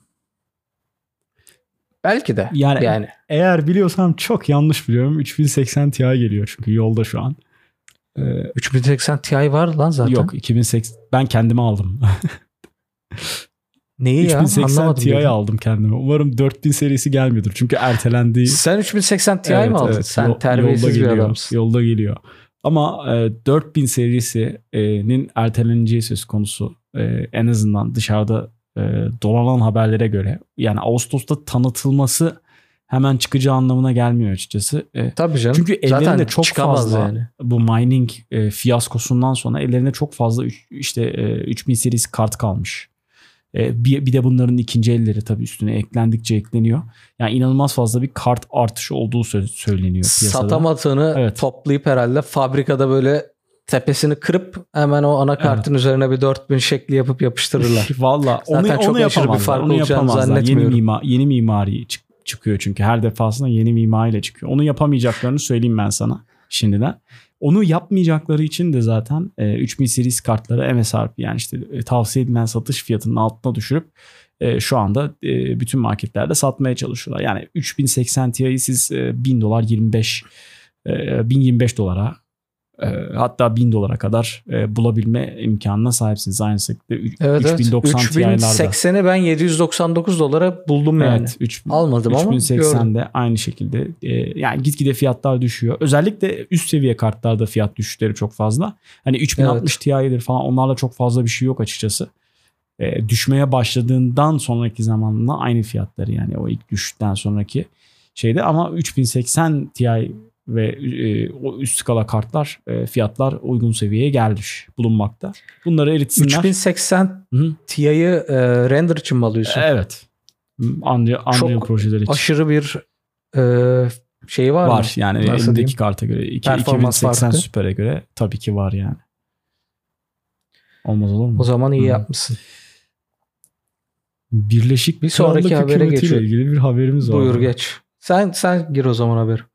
Belki de. Yani, Yani, eğer biliyorsam çok yanlış biliyorum. 3080 Ti geliyor çünkü yolda şu an. Ee, 3080 Ti var lan zaten. yok 2080 ben kendime aldım. Neyi ya? 3080 Anlamadım. Ti dedim. aldım kendime. Umarım 4000 serisi gelmiyordur. Çünkü ertelendi. Sen 3080 Ti Evet, mi aldın? evet. Sen terbiyesiz yolda bir geliyor, adamsın. Yolda geliyor. Ama e, 4000 serisinin erteleneceği söz konusu. E, en azından dışarıda e, dolanan haberlere göre. Yani Ağustos'ta tanıtılması hemen çıkacağı anlamına gelmiyor açıkçası. E, Tabii canım. Çünkü ellerinde Zaten çok fazla yani. bu mining e, fiyaskosundan sonra ellerinde çok fazla üç- işte e, 3000 serisi kart kalmış. E, bir, bir de bunların ikinci elleri tabii üstüne eklendikçe ekleniyor. Yani inanılmaz fazla bir kart artışı olduğu sö- söyleniyor piyasada. Satamadığını Evet. toplayıp herhalde fabrikada böyle tepesini kırıp hemen o anakartın üzerine bir 4000 şekli yapıp yapıştırırlar. Valla onu, Zaten çok onu aşırı bir yapamazlar. fark onu yapamazlar. Yeni, mima, yeni mimari çıkıyor çünkü her defasında yeni mimariyle çıkıyor. Onu yapamayacaklarını söyleyeyim ben sana şimdiden. Onu yapmayacakları için de zaten e, 3000 serisi kartları MSRP yani işte e, tavsiye edilen satış fiyatının altına düşürüp e, şu anda e, bütün marketlerde satmaya çalışıyorlar. Yani 3080 Ti'yi siz e, 1000 dolar 25 e, 1025 dolara hatta 1000 dolara kadar e, bulabilme imkanına sahipsiniz. Aynı şekilde Evet 3090 evet. Ti'larda. 3080'i ben 799 dolara buldum yani. Evet, 3, Almadım ama 3080'de aynı şekilde e, yani gitgide fiyatlar düşüyor. Özellikle üst seviye kartlarda fiyat düşüşleri çok fazla. Hani 3060 Ti'dir falan onlarla çok fazla bir şey yok açıkçası. E, düşmeye başladığından sonraki zamanla aynı fiyatları yani o ilk düşüşten sonraki şeyde ama 3080 Ti ve e, o üst skala kartlar e, fiyatlar uygun seviyeye gelmiş bulunmakta. Bunları eritsinler. 3080 Hı. Ti'yi e, render için mi alıyorsun? Evet. Unreal, Unreal Çok projeleri için. Aşırı bir e, şey var, var mı? yani Nasıl elindeki diyeyim? karta göre. İki- Performans 2080 farkı. Super'e göre tabii ki var yani. Olmaz olur mu? O zaman iyi Hı. yapmışsın. Birleşik Bir sonraki habere geçiyor. ilgili bir haberimiz var. Buyur geç. Sen sen gir o zaman haber.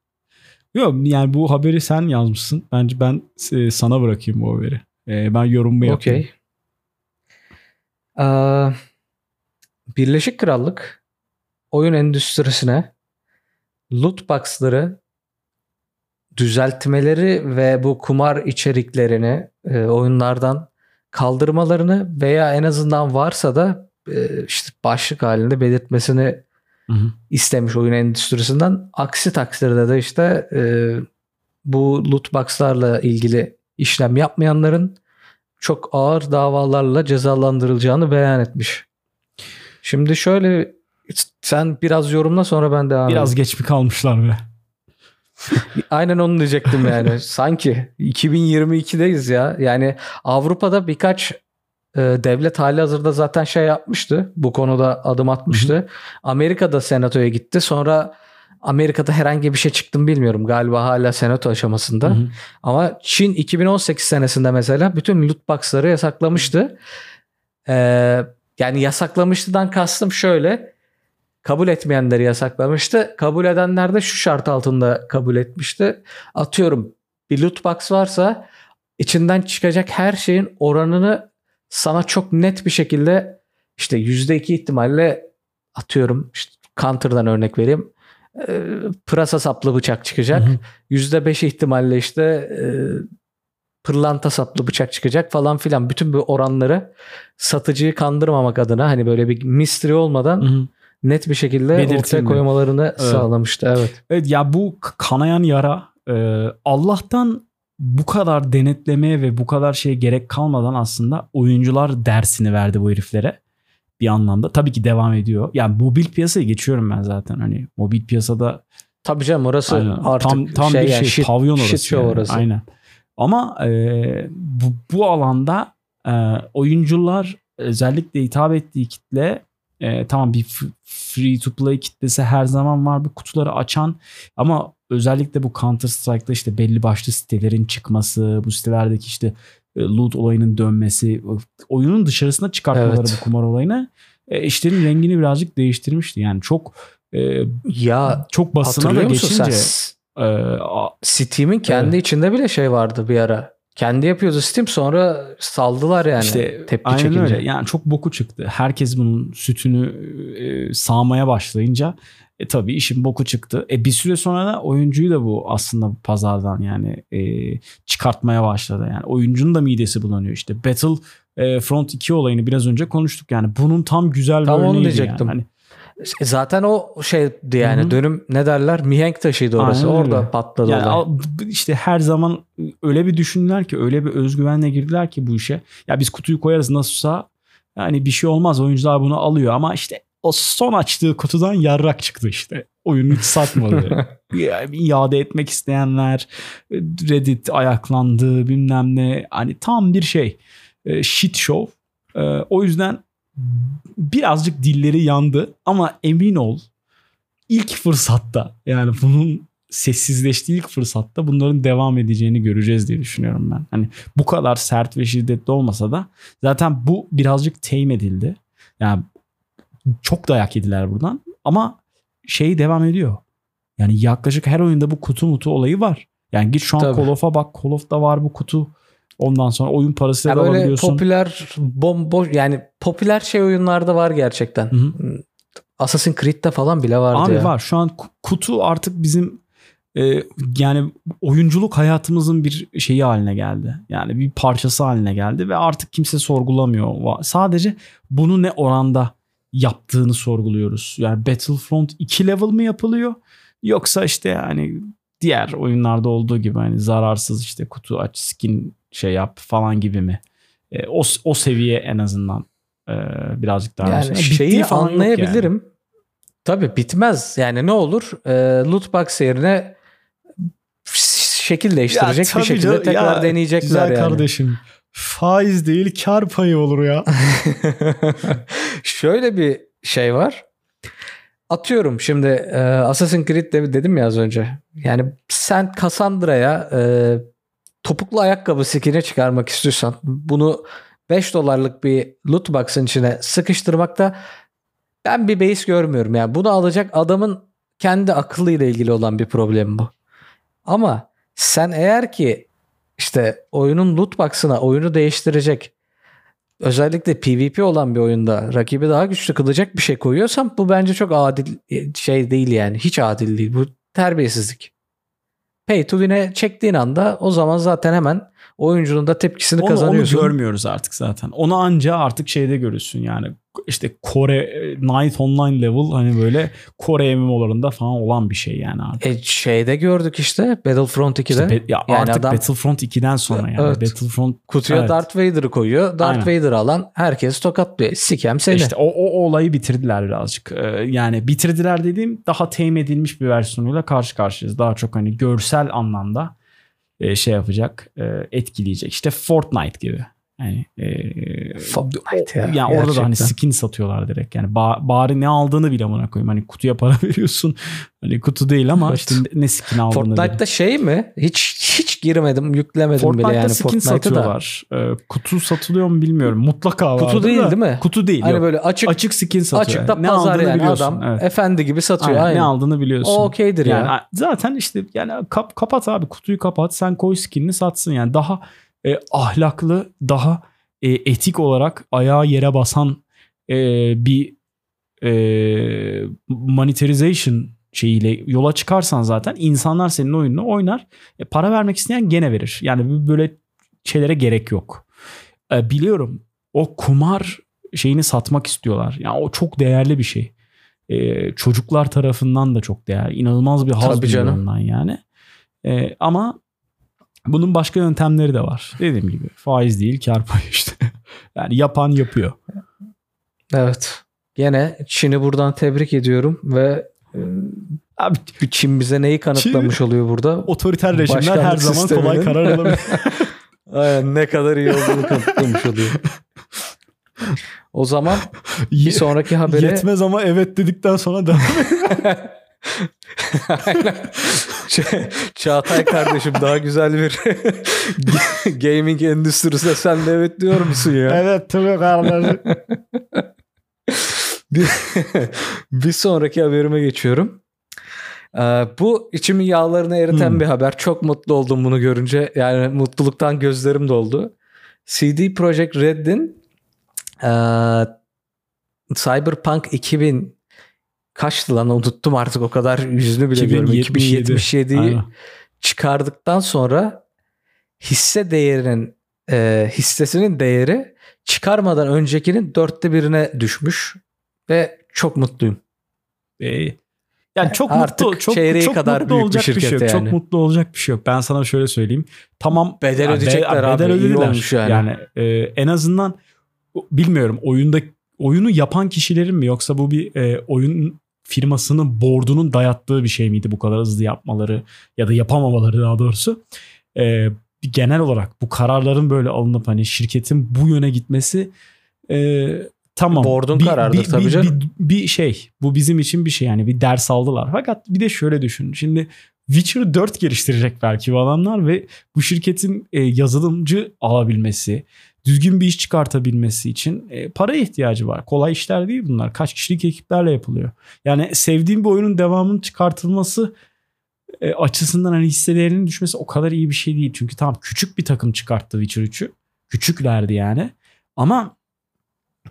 Yok yani bu haberi sen yazmışsın. Bence ben e, sana bırakayım bu haberi. E, ben yorumumu yapayım. Okey. Aa, Birleşik Krallık oyun endüstrisine loot box'ları düzeltmeleri ve bu kumar içeriklerini e, oyunlardan kaldırmalarını veya en azından varsa da e, işte başlık halinde belirtmesini Hı hı. istemiş oyun endüstrisinden. Aksi takdirde de işte e, bu loot box'larla ilgili işlem yapmayanların çok ağır davalarla cezalandırılacağını beyan etmiş. Şimdi şöyle sen biraz yorumla sonra ben devam Biraz geç mi kalmışlar be? Aynen onu diyecektim yani. Sanki 2022'deyiz ya. Yani Avrupa'da birkaç devlet hali hazırda zaten şey yapmıştı. Bu konuda adım atmıştı. Hı hı. Amerika'da senatoya gitti. Sonra Amerika'da herhangi bir şey çıktı mı bilmiyorum. Galiba hala senato aşamasında. Hı hı. Ama Çin 2018 senesinde mesela bütün loot box'ları yasaklamıştı. Ee, yani yasaklamıştıdan kastım şöyle. Kabul etmeyenleri yasaklamıştı. Kabul edenler de şu şart altında kabul etmişti. Atıyorum bir loot box varsa içinden çıkacak her şeyin oranını sana çok net bir şekilde işte %2 ihtimalle atıyorum işte counter'dan örnek vereyim e, pırasa saplı bıçak çıkacak. Yüzde beş ihtimalle işte e, pırlanta saplı bıçak çıkacak falan filan. Bütün bu oranları satıcıyı kandırmamak adına hani böyle bir mystery olmadan hı hı. net bir şekilde Belirtilme. ortaya koymalarını evet. sağlamıştı. Evet. Evet ya bu kanayan yara e, Allah'tan bu kadar denetlemeye ve bu kadar şeye gerek kalmadan aslında oyuncular dersini verdi bu heriflere bir anlamda. Tabii ki devam ediyor. Yani mobil piyasaya geçiyorum ben zaten. Hani mobil piyasada Tabii canım orası aynen. artık tam, tam şey bir şey shit, pavyon orası. Shit yani. orası. Aynen. Ama e, bu, bu alanda e, oyuncular özellikle hitap ettiği kitle e, tamam bir free to play kitlesi her zaman var bir kutuları açan ama özellikle bu Counter Strike'da işte belli başlı sitelerin çıkması, bu sitelerdeki işte e, loot olayının dönmesi, oyunun dışarısına çıkartmaları evet. bu kumar olayını e, işlerin rengini birazcık değiştirmişti. Yani çok e, ya çok basına da geçince e, Steam'in kendi evet. içinde bile şey vardı bir ara. Kendi yapıyordu Steam sonra saldılar yani işte, tepki aynen çekince. Öyle. Yani çok boku çıktı. Herkes bunun sütünü e, sağmaya başlayınca e tabii işin boku çıktı. E bir süre sonra da oyuncuyu da bu aslında pazardan yani e, çıkartmaya başladı. Yani oyuncunun da midesi bulanıyor. İşte Battle e, Front 2 olayını biraz önce konuştuk. Yani bunun tam güzel bir tam örneğiydi. Onu diyecektim. Yani. Hani, e, Zaten o şeydi yani Hı-hı. dönüm ne derler mihenk taşıydı orası. Aynen Orada öyle. patladı yani olay. işte her zaman öyle bir düşündüler ki öyle bir özgüvenle girdiler ki bu işe. Ya biz kutuyu koyarız nasılsa yani bir şey olmaz oyuncular bunu alıyor ama işte o son açtığı kutudan yarrak çıktı işte. Oyun hiç satmadı. yani iade etmek isteyenler Reddit ayaklandı bilmem ne. Hani tam bir şey. E, shit show. E, o yüzden birazcık dilleri yandı ama emin ol ilk fırsatta yani bunun sessizleştiği ilk fırsatta bunların devam edeceğini göreceğiz diye düşünüyorum ben. Hani bu kadar sert ve şiddetli olmasa da zaten bu birazcık tame edildi. Yani çok dayak yediler buradan. Ama şey devam ediyor. Yani yaklaşık her oyunda bu kutu mutu olayı var. Yani git şu an Tabii. Call of'a bak. Call of'da var bu kutu. Ondan sonra oyun parası da böyle alabiliyorsun. popüler bomboş yani popüler şey oyunlarda var gerçekten. Hı-hı. Assassin's Creed'de falan bile vardı Abi ya. var. Şu an kutu artık bizim e, yani oyunculuk hayatımızın bir şeyi haline geldi. Yani bir parçası haline geldi ve artık kimse sorgulamıyor. Sadece bunu ne oranda yaptığını sorguluyoruz. Yani Battlefront 2 level mi yapılıyor? Yoksa işte yani diğer oyunlarda olduğu gibi hani zararsız işte kutu aç skin şey yap falan gibi mi? E, o, o seviye en azından e, birazcık daha. Yani şeyi anlayabilirim. Yani. Tabii bitmez. Yani ne olur? E, loot box yerine şekil değiştirecek ya, bir şekilde canım, tekrar ya, deneyecekler güzel yani. kardeşim faiz değil kar payı olur ya. Şöyle bir şey var. Atıyorum şimdi e, Assassin's Creed de dedim ya az önce. Yani sen Cassandra'ya e, topuklu ayakkabı skin'i çıkarmak istiyorsan bunu 5 dolarlık bir loot box'ın içine sıkıştırmakta ben bir base görmüyorum. Yani bunu alacak adamın kendi akıllıyla ilgili olan bir problem bu. Ama sen eğer ki işte oyunun loot box'ına oyunu değiştirecek özellikle PvP olan bir oyunda rakibi daha güçlü kılacak bir şey koyuyorsam bu bence çok adil şey değil yani. Hiç adil değil. Bu terbiyesizlik. Pay to win'e çektiğin anda o zaman zaten hemen oyuncunun da tepkisini onu, kazanıyorsun. Onu görmüyoruz artık zaten. Onu anca artık şeyde görürsün yani. işte Kore e, Night Online level hani böyle Kore MMO'larında falan olan bir şey yani artık. E, şeyde gördük işte Battlefront 2'de. İşte be- ya Yani artık adam- Battlefront 2'den sonra yani. Evet. Battlefront Kutuya Evet. Darth Vader'ı koyuyor. Darth Aynen. Vader'ı alan herkes tokatlıyor. Sikem seni. İşte o, o, olayı bitirdiler birazcık. Ee, yani bitirdiler dediğim daha teyim edilmiş bir versiyonuyla karşı karşıyayız. Daha çok hani görsel anlamda e, şey yapacak, e, etkileyecek. İşte Fortnite gibi. Yani e, Fortnite ya, yani orada da hani skin satıyorlar direkt. Yani ba- bari ne aldığını bile amına koyayım. Hani kutuya para veriyorsun. Hani kutu değil ama Evet. işte ne skin aldığını bile. Fortnite'da şey mi? Hiç hiç girmedim, yüklemedim Fortnite'da bile yani skin Fortnite'ı da. satıyorlar. Ee, kutu satılıyor mu bilmiyorum. Mutlaka Kutu vardır değil da. değil mi? Kutu değil. Hani yok. böyle açık açık skin satıyor. açıkta Ne pazar aldığını yani biliyorsun. adam Evet. efendi gibi satıyor. Aynen, Aynen. Ne aldığını biliyorsun. O okeydir yani ya. zaten işte yani kap, kapat abi kutuyu kapat sen koy skinini satsın yani daha e, ahlaklı daha e, etik olarak ayağa yere basan e, bir e, monetization şeyiyle yola çıkarsan zaten insanlar senin oyununu oynar. E, para vermek isteyen gene verir. Yani böyle şeylere gerek yok. E, biliyorum o kumar şeyini satmak istiyorlar. Yani o çok değerli bir şey. E, çocuklar tarafından da çok değerli. İnanılmaz bir haz ondan yani. E, ama bunun başka yöntemleri de var. Dediğim gibi faiz değil kar payı işte. yani yapan yapıyor. Evet. Gene Çin'i buradan tebrik ediyorum ve Abi Çin bize neyi kanıtlamış oluyor burada? otoriter rejimler Başkanlık her zaman kolay sisteminin- karar alabilir. Aynen, ne kadar iyi olduğunu kanıtlamış oluyor. O zaman bir sonraki habere Yetmez ama evet dedikten sonra Aynen. Ç- Çağatay kardeşim daha güzel bir gaming endüstrisine sen de evet diyor musun ya? evet tabii kardeşim. Bir, bir sonraki haberime geçiyorum. Ee, bu içimin yağlarını eriten Hmm. bir haber. Çok mutlu oldum bunu görünce. Yani mutluluktan gözlerim doldu. CD Projekt Red'in e, Cyberpunk 2000 kaçtı lan unuttum artık o kadar yüzünü bile görmüyorum. 2077. 2077'yi Aynen. çıkardıktan sonra hisse değerinin e, hissesinin değeri çıkarmadan öncekinin dörtte birine düşmüş ve çok mutluyum. Ee, yani çok Artık mutlu, çok, çok kadar mutlu büyük bir olacak bir, şey şirket yok. yani. Çok mutlu olacak bir şey yok. Ben sana şöyle söyleyeyim. Tamam. Bedel ya, ödeyecekler abi, iyi ödediler. olmuş yani. e, en azından bilmiyorum oyunda oyunu yapan kişilerin mi yoksa bu bir e, oyun firmasının board'unun dayattığı bir şey miydi bu kadar hızlı yapmaları ya da yapamamaları daha doğrusu. E, genel olarak bu kararların böyle alınıp hani şirketin bu yöne gitmesi e, tamam. Board'un kararıdır tabii bir, canım. Bir, bir şey bu bizim için bir şey yani bir ders aldılar. Fakat bir de şöyle düşün. Şimdi Witcher 4 geliştirecek belki bu adamlar ve bu şirketin e, yazılımcı alabilmesi, düzgün bir iş çıkartabilmesi için e, paraya ihtiyacı var. Kolay işler değil bunlar. Kaç kişilik ekiplerle yapılıyor. Yani sevdiğim bir oyunun devamının çıkartılması e, açısından hani hisse değerinin düşmesi o kadar iyi bir şey değil. Çünkü tamam küçük bir takım çıkarttı Witcher 3'ü. Küçüklerdi yani. Ama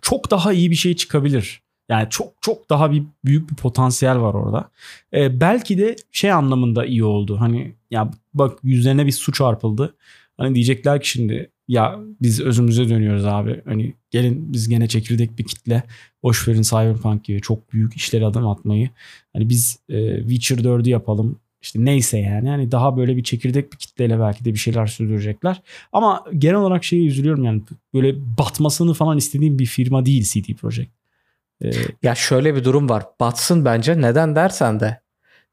çok daha iyi bir şey çıkabilir. Yani çok çok daha bir büyük bir potansiyel var orada. E, belki de şey anlamında iyi oldu. Hani ya bak yüzlerine bir su çarpıldı. Hani diyecekler ki şimdi ya biz özümüze dönüyoruz abi. Hani gelin biz gene çekirdek bir kitle. Boş verin Cyberpunk gibi çok büyük işlere adım atmayı. Hani biz e, Witcher 4'ü yapalım. İşte neyse yani. Hani daha böyle bir çekirdek bir kitleyle belki de bir şeyler sürdürecekler. Ama genel olarak şeye üzülüyorum yani. Böyle batmasını falan istediğim bir firma değil CD Projekt. E, Ya şöyle bir durum var. Batsın bence. Neden dersen de.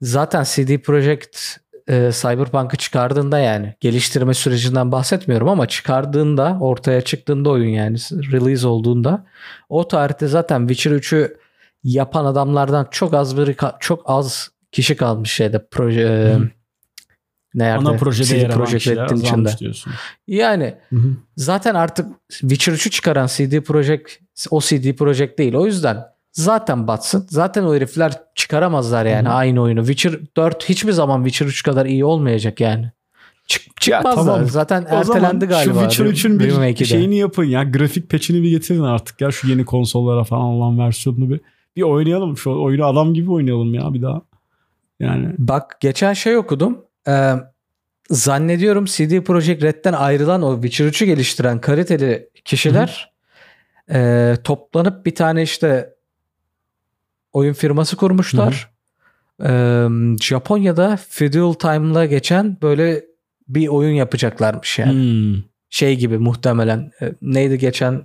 Zaten CD Projekt e, Cyberpunk'ı çıkardığında yani geliştirme sürecinden bahsetmiyorum ama çıkardığında ortaya çıktığında oyun yani release olduğunda o tarihte zaten Witcher 3'ü yapan adamlardan çok az bir çok az kişi kalmış şeyde proje Hı. nerede? ana projede CD yer alan Projekt kişiler diyorsun. Yani Hı hı. zaten artık Witcher 3'ü çıkaran CD Projekt o CD Projekt değil. O yüzden zaten batsın. Zaten o herifler çıkaramazlar yani Hı hı. aynı oyunu. Witcher 4 hiçbir zaman Witcher 3 kadar iyi olmayacak yani. Çık, çıkmazlar. tamam. Zaten O ertelendi galiba. Şu Witcher 3'ün bir de. şeyini yapın ya. Grafik patch'ini bir getirin artık ya. Şu yeni konsollara falan olan versiyonunu bir bir oynayalım. Şu oyunu adam gibi oynayalım ya bir daha. Yani Bak geçen şey okudum. Ee, zannediyorum CD Projekt Red'den ayrılan o Witcher 3'ü geliştiren kaliteli kişiler Ee, toplanıp bir tane işte oyun firması kurmuşlar. Ee, Japonya'da Feudal Time'la geçen böyle bir oyun yapacaklarmış yani. Hmm. Şey gibi muhtemelen. Ee, neydi geçen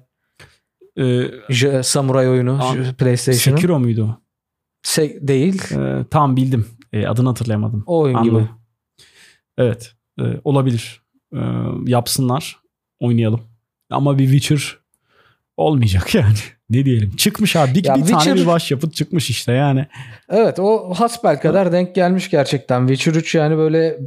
J- samuray oyunu PlayStation'ın? Sekiro muydu o? Se- değil. Ee, tamam bildim. Ee, adını hatırlayamadım. O oyun Anladım. gibi. Evet. e, olabilir. Ee, yapsınlar. Oynayalım. Ama bir Witcher olmayacak yani. Ne diyelim. Çıkmış abi. Bir, Ya bir tane Witcher- bir başyapıt çıkmış işte yani. Evet o hasbel kadar denk gelmiş gerçekten. Witcher 3 yani böyle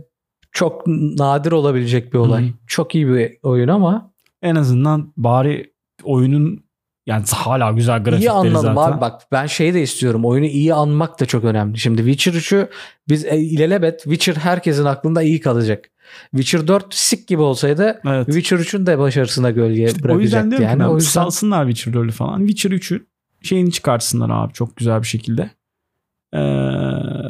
çok nadir olabilecek bir olay. Hı hı. Çok iyi bir oyun ama En azından bari oyunun yani hala güzel grafikleri iyi anladım zaten. abi bak ben şeyi de istiyorum. Oyunu iyi anmak da çok önemli. Şimdi Witcher 3'ü biz e, ilelebet Witcher herkesin aklında iyi kalacak. Witcher 4 sik gibi olsaydı Evet. Witcher 3'ün de başarısına gölge o yüzden bırakacaktı diyorum yani. ki ben, o yüzden salsınlar Witcher 4'ü falan. Witcher 3'ü şeyini çıkartsınlar abi çok güzel bir şekilde. Ee,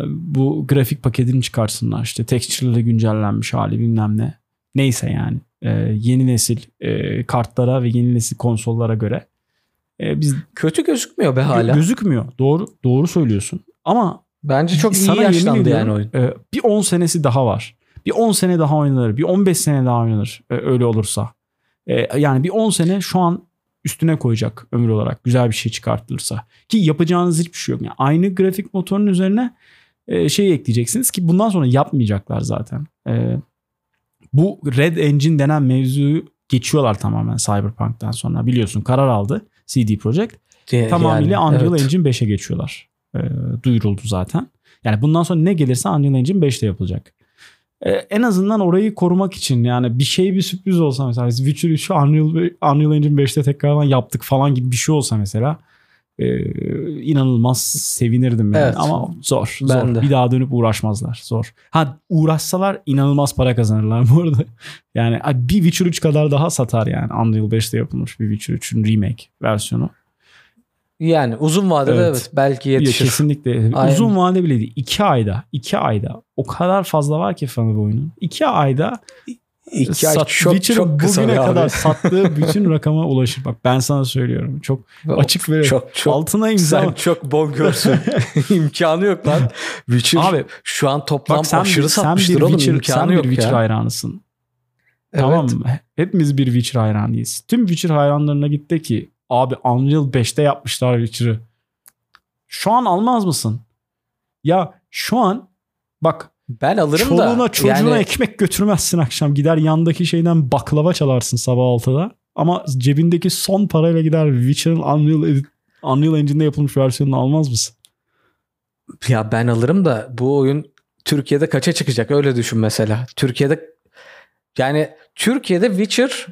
bu grafik paketini çıkarsınlar işte texture'ları güncellenmiş hali bilmem ne. Neyse yani Ee, yeni nesil e, kartlara ve yeni nesil konsollara göre e, biz kötü gözükmüyor be hala. gözükmüyor. Doğru doğru söylüyorsun. Ama Bence çok iyi yaşlandı ediyorum, yani oyun. e, bir 10 senesi daha var. Bir 10 sene daha oynanır. Bir 15 sene daha oynanır e, öyle olursa. E, yani bir 10 sene şu an üstüne koyacak ömür olarak güzel bir şey çıkartılırsa. Ki yapacağınız hiçbir şey yok. Yani aynı grafik motorunun üzerine e, şey ekleyeceksiniz ki bundan sonra yapmayacaklar zaten. E, bu Red Engine denen mevzuyu geçiyorlar tamamen Cyberpunk'tan sonra. Biliyorsun karar aldı CD Projekt. Yani, Tamamıyla Unreal evet. Engine 5'e geçiyorlar. E, duyuruldu zaten. Yani bundan sonra ne gelirse Unreal Engine 5'te yapılacak. E, en azından orayı korumak için yani bir şey bir sürpriz olsa mesela biz Witcher 3'ü Unreal, Unreal Engine 5'te tekrardan yaptık falan gibi bir şey olsa mesela e, inanılmaz sevinirdim yani. Evet. Ama zor. Ben zor. de. Bir daha dönüp uğraşmazlar. Zor. Ha uğraşsalar inanılmaz para kazanırlar bu arada. Yani bir Witcher 3 kadar daha satar yani. Unreal 5'te yapılmış bir Witcher 3'ün remake versiyonu. Yani uzun vadede Evet. evet, belki Ya yetişir. kesinlikle. Aynen. Uzun vade bile değil. 2 ayda. 2 ayda. O kadar fazla var ki fanı bu oyunun. 2 ayda İki ay sat- çok Witcher'ın çok kısa bugüne be abi. kadar sattığı bütün rakama ulaşır. Bak ben sana söylüyorum. Çok açık ve çok çok altına imza. sen çok bonkörsün. İmkanı yok lan. Witcher Abi, şu an toplam Bak sen, aşırı bir, sen satmıştır bir oğlum Witcher, imkanı sen bir yok Witcher ya. hayranısın. Evet. Tamam mı? Hepimiz bir Witcher hayranıyız. Tüm Witcher hayranlarına gitti ki abi Unreal 5'te yapmışlar Witcher'ı. Şu an almaz mısın? Ya şu an bak Ben alırım çoluğuna da. çocuğuna yani, ekmek götürmezsin akşam. Gider yandaki şeyden baklava çalarsın sabah 6'da. Ama cebindeki son parayla gider Witcher'ın Unreal, Edit- Unreal Engine'de yapılmış versiyonunu almaz mısın? ya ben alırım da bu oyun Türkiye'de kaça çıkacak öyle düşün mesela. Türkiye'de yani Türkiye'de Witcher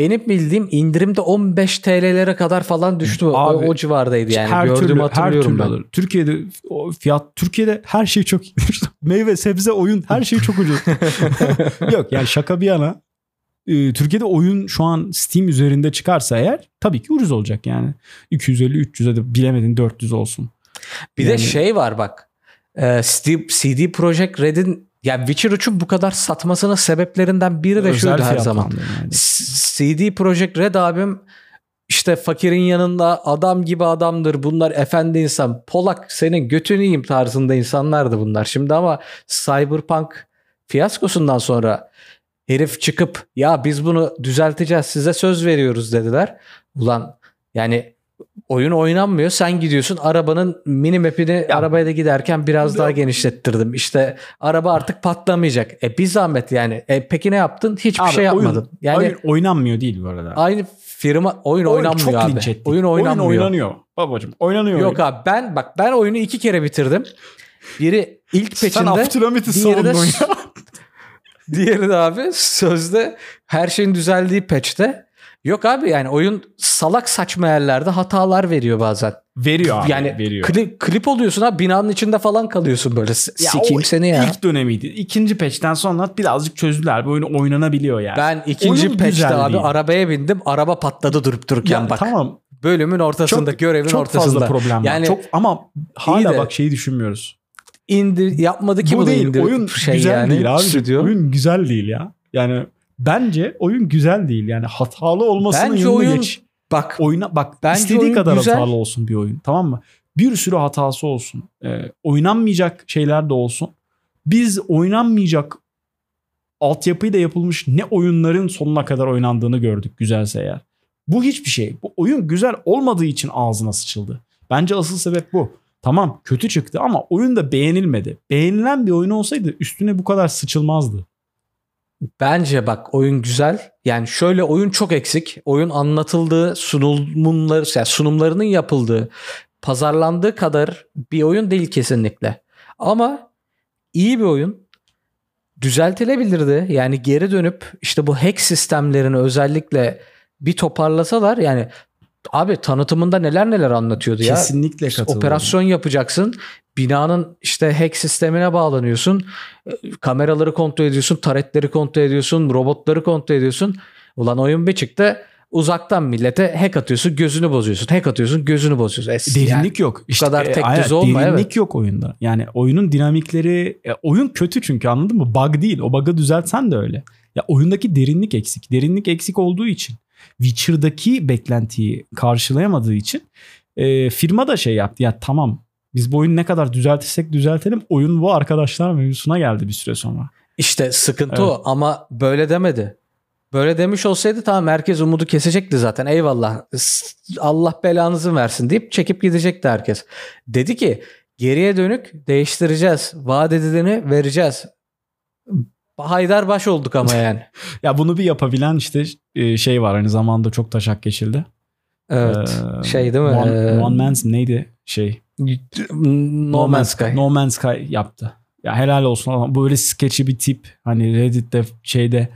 benim bildiğim indirimde 15 TL'lere kadar falan düştü. O- Abi, o, civardaydı yani. her Gördüğümü türlü, her hatırlıyorum türlü ben. Türkiye'de o fiyat Türkiye'de her şey çok meyve, sebze, oyun her şey çok ucuz. Yok yani şaka bir yana e, Türkiye'de oyun şu an Steam üzerinde çıkarsa eğer tabii ki ucuz olacak yani. 250 300'e de bilemedin 400 olsun. Bir de Yani- şey var bak. Ee, CD, CD Projekt Red'in yani Witcher 3'ün bu kadar satmasının sebeplerinden biri de Özel şuydu her zaman. yani. CD Projekt Red abim işte fakirin yanında adam gibi adamdır bunlar efendi insan. Polak senin götünü yiyeyim tarzında insanlardı bunlar. Şimdi ama Cyberpunk fiyaskosundan sonra herif çıkıp ya biz bunu düzelteceğiz size söz veriyoruz dediler. Ulan yani oyun oynanmıyor. Sen gidiyorsun arabanın mini map'ini Ya- arabayla giderken biraz daha genişlettirdim. İşte araba artık patlamayacak. E bir zahmet yani. E peki ne yaptın? Hiçbir Abi şey oyun- yapmadın. yani oyun oynanmıyor değil bu arada. aynı firma oyun, Oyun oynanmıyor çok abi. linç ettik. Oyun oynanmıyor. Oyun oynanıyor. Babacım oynanıyor. Yok abi ben bak ben oyunu iki kere bitirdim. Biri ilk Sen peçinde diğeri de, savundun ya. diğeri de abi sözde her şeyin düzeldiği patch'te. Yok abi yani oyun salak saçma yerlerde hatalar veriyor bazen. Veriyor abi. yani veriyor. klip, klip oluyorsun ha binanın içinde falan kalıyorsun böyle. Ya Sikeyim o seni ya. İlk dönemiydi. İkinci patch'ten sonra birazcık çözdüler. Bu oyun oynanabiliyor yani. Ben ikinci Oyun güzel abi arabaya bindim. Araba patladı durup dururken ya, bak. tamam. Bölümün ortasında, Çok- görevin Çok ortasında. fazla problem var. Yani Çok ama hala de- bak şeyi düşünmüyoruz. indir yapmadı ki bu bunu değil. indir oyun şey güzel yani. değil abi. stüdyo. Oyun güzel değil ya. Yani bence oyun güzel değil. Yani hatalı olmasının Bence oyun geç. Bak Oyuna bak Bence istediği oyun kadar güzel. hatalı olsun bir oyun tamam mı? Bir sürü hatası olsun. Ee, oynanmayacak şeyler de olsun. Biz oynanmayacak altyapıyla yapılmış ne oyunların sonuna kadar oynandığını gördük güzelse eğer. Bu hiçbir şey. Bu oyun güzel olmadığı için ağzına sıçıldı. Bence asıl sebep bu. Tamam kötü çıktı ama oyun da beğenilmedi. Beğenilen bir oyun olsaydı üstüne bu kadar sıçılmazdı. Bence bak oyun güzel. Yani şöyle oyun çok eksik. Oyun anlatıldığı, sunumları, yani sunumlarının yapıldığı, pazarlandığı kadar bir oyun değil kesinlikle. Ama iyi bir oyun. Düzeltilebilirdi. Yani geri dönüp işte bu hack sistemlerini özellikle bir toparlasalar yani abi tanıtımında neler neler anlatıyordu ya. Kesinlikle katılıyorum. operasyon yapacaksın. Binanın işte hack sistemine bağlanıyorsun. E, Kameraları kontrol ediyorsun, taretleri kontrol ediyorsun, robotları kontrol ediyorsun. Ulan oyun bir çıktı. Uzaktan millete hack atıyorsun, gözünü bozuyorsun. Hack atıyorsun, gözünü bozuyorsun. Es- yani Derinlik yok. İşte, kadar e, tek aynen, düze olma, Derinlik evet. yok oyunda. Yani oyunun dinamikleri e, oyun kötü çünkü anladın mı? Bug değil. O bug'ı düzeltsen de öyle. Ya oyundaki derinlik eksik. Derinlik eksik olduğu için Witcher'daki beklentiyi karşılayamadığı için e, firma da şey yaptı. Ya tamam biz bu oyunu ne kadar düzeltirsek düzeltelim oyun bu arkadaşlar mevzusuna geldi bir süre sonra. İşte sıkıntı Evet. o ama böyle demedi. Böyle demiş olsaydı tamam herkes umudu kesecekti zaten. Eyvallah Allah belanızı versin deyip çekip gidecekti herkes. Dedi ki geriye dönük değiştireceğiz. Vaat edileni vereceğiz. Haydar baş olduk ama yani. Ya bunu bir yapabilen işte e, şey var. Aynı zamanda çok taşak geçildi. Evet. Ee, şey değil mi? One, Ee, One Man's neydi şey? no Man's Sky. No Man's Sky yaptı. Ya helal olsun ama böyle sketchy bir tip. Hani Reddit'te şeyde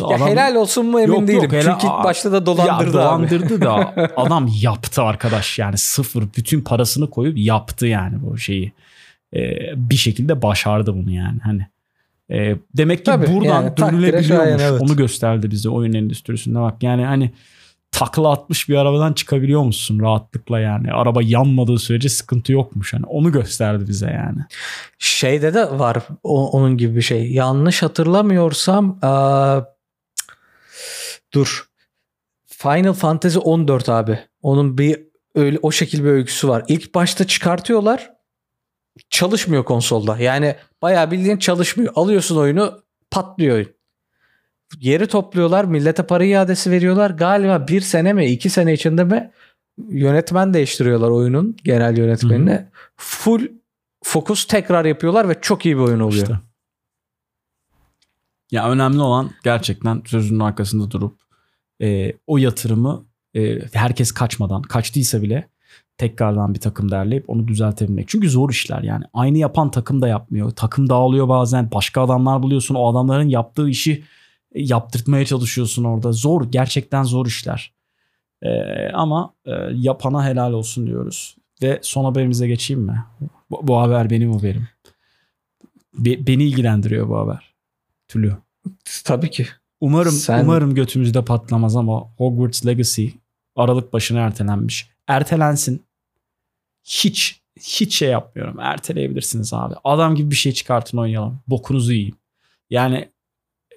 Ya adam, helal olsun mu emin Yok, değilim. yok, helal- Çünkü ilk başta da dolandırdı ya, abi. dolandırdı da adam yaptı arkadaş yani sıfır bütün parasını koyup yaptı yani bu şeyi. Ee, bir şekilde başardı bunu yani hani. Ee, demek ki Tabii, buradan yani dönülebiliyormuş. evet. Onu gösterdi bize oyun endüstrisinde bak. Yani hani takla atmış bir arabadan çıkabiliyor musun rahatlıkla yani. Araba yanmadığı sürece sıkıntı yokmuş. Hani onu gösterdi bize yani. Şeyde de var o- onun gibi bir şey. Yanlış hatırlamıyorsam eee, dur. Final Fantasy 14 abi. Onun bir öyle o şekil bir öyküsü var. İlk başta çıkartıyorlar. Çalışmıyor konsolda. Yani bayağı bildiğin çalışmıyor. Alıyorsun oyunu patlıyor oyun. Yeri topluyorlar. Millete para iadesi veriyorlar. Galiba bir sene mi iki sene içinde mi yönetmen değiştiriyorlar oyunun genel yönetmenine. Full fokus tekrar yapıyorlar ve çok iyi bir oyun oluyor. İşte. Ya önemli olan gerçekten sözünün arkasında durup e, o yatırımı e, herkes kaçmadan kaçtıysa bile tekrardan bir takım derleyip onu düzeltebilmek. Çünkü zor işler yani. Aynı yapan takım da yapmıyor. Takım dağılıyor bazen. Başka adamlar buluyorsun. O adamların yaptığı işi e, yaptırtmaya çalışıyorsun orada. Zor. Gerçekten zor işler. E, ama e, yapana helal olsun diyoruz. Ve son haberimize geçeyim mi? Bu, bu haber benim haberim. Be- beni ilgilendiriyor bu haber. Tülü. Tabii ki. Umarım Sen- umarım götümüzde patlamaz ama Hogwarts Legacy Aralık başına ertelenmiş. Ertelensin. Hiç hiç şey yapmıyorum. Erteleyebilirsiniz abi. Adam gibi bir şey çıkartın oynayalım. Bokunuzu yiyin. Yani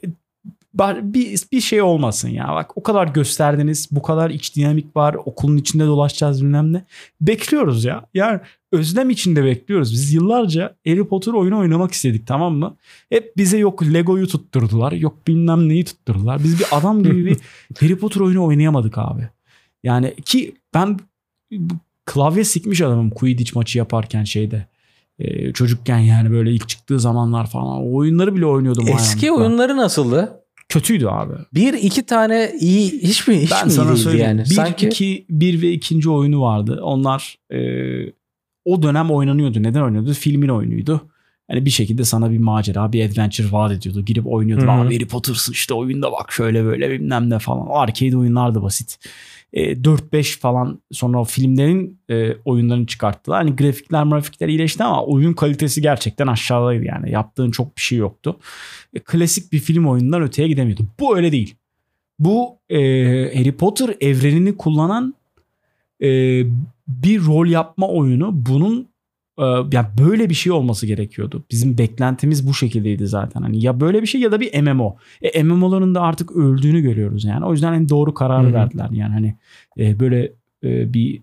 e, bir, bir şey olmasın ya. Bak o kadar gösterdiniz. Bu kadar iç dinamik var. Okulun içinde dolaşacağız bilmem ne. Bekliyoruz ya. Yani özlem içinde bekliyoruz. Biz yıllarca Harry Potter oyunu oynamak istedik tamam mı? Hep bize yok Lego'yu tutturdular. Yok bilmem neyi tutturdular. Biz bir adam gibi bir Harry Potter oyunu oynayamadık abi. Yani ki ben klavye sikmiş adamım Quidditch maçı yaparken şeyde. Ee, çocukken yani böyle ilk çıktığı zamanlar falan. O oyunları bile oynuyordum. Eski hayranlıkla. oyunları nasıldı? Kötüydü abi. Bir iki tane iyi hiç mi hiç ben mi iyi sana değildi söyleyeyim. yani? Bir, Sanki iki, bir ve ikinci oyunu vardı. Onlar e, o dönem oynanıyordu. Neden oynuyordu? Filmin oyunuydu. Yani bir şekilde sana bir macera, bir adventure vaat ediyordu. Girip oynuyordun. Hı hı. Abi Harry Potter'sın işte oyunda bak şöyle böyle bilmem ne falan. Arcade oyunlar da basit. E, 4-5 falan sonra o filmlerin e, oyunlarını çıkarttılar. Hani grafikler grafikler iyileşti ama oyun kalitesi gerçekten aşağıdaydı yani. Yaptığın çok bir şey yoktu. E, klasik bir film oyunundan öteye gidemiyordu. Bu öyle değil. Bu e, Harry Potter evrenini kullanan e, bir rol yapma oyunu. Bunun yani böyle bir şey olması gerekiyordu. Bizim beklentimiz bu şekildeydi zaten. Hani ya böyle bir şey ya da bir MMO. E, MMO'ların da artık öldüğünü görüyoruz yani. O yüzden en doğru kararı Hı hı. verdiler. Yani hani e, böyle e, bir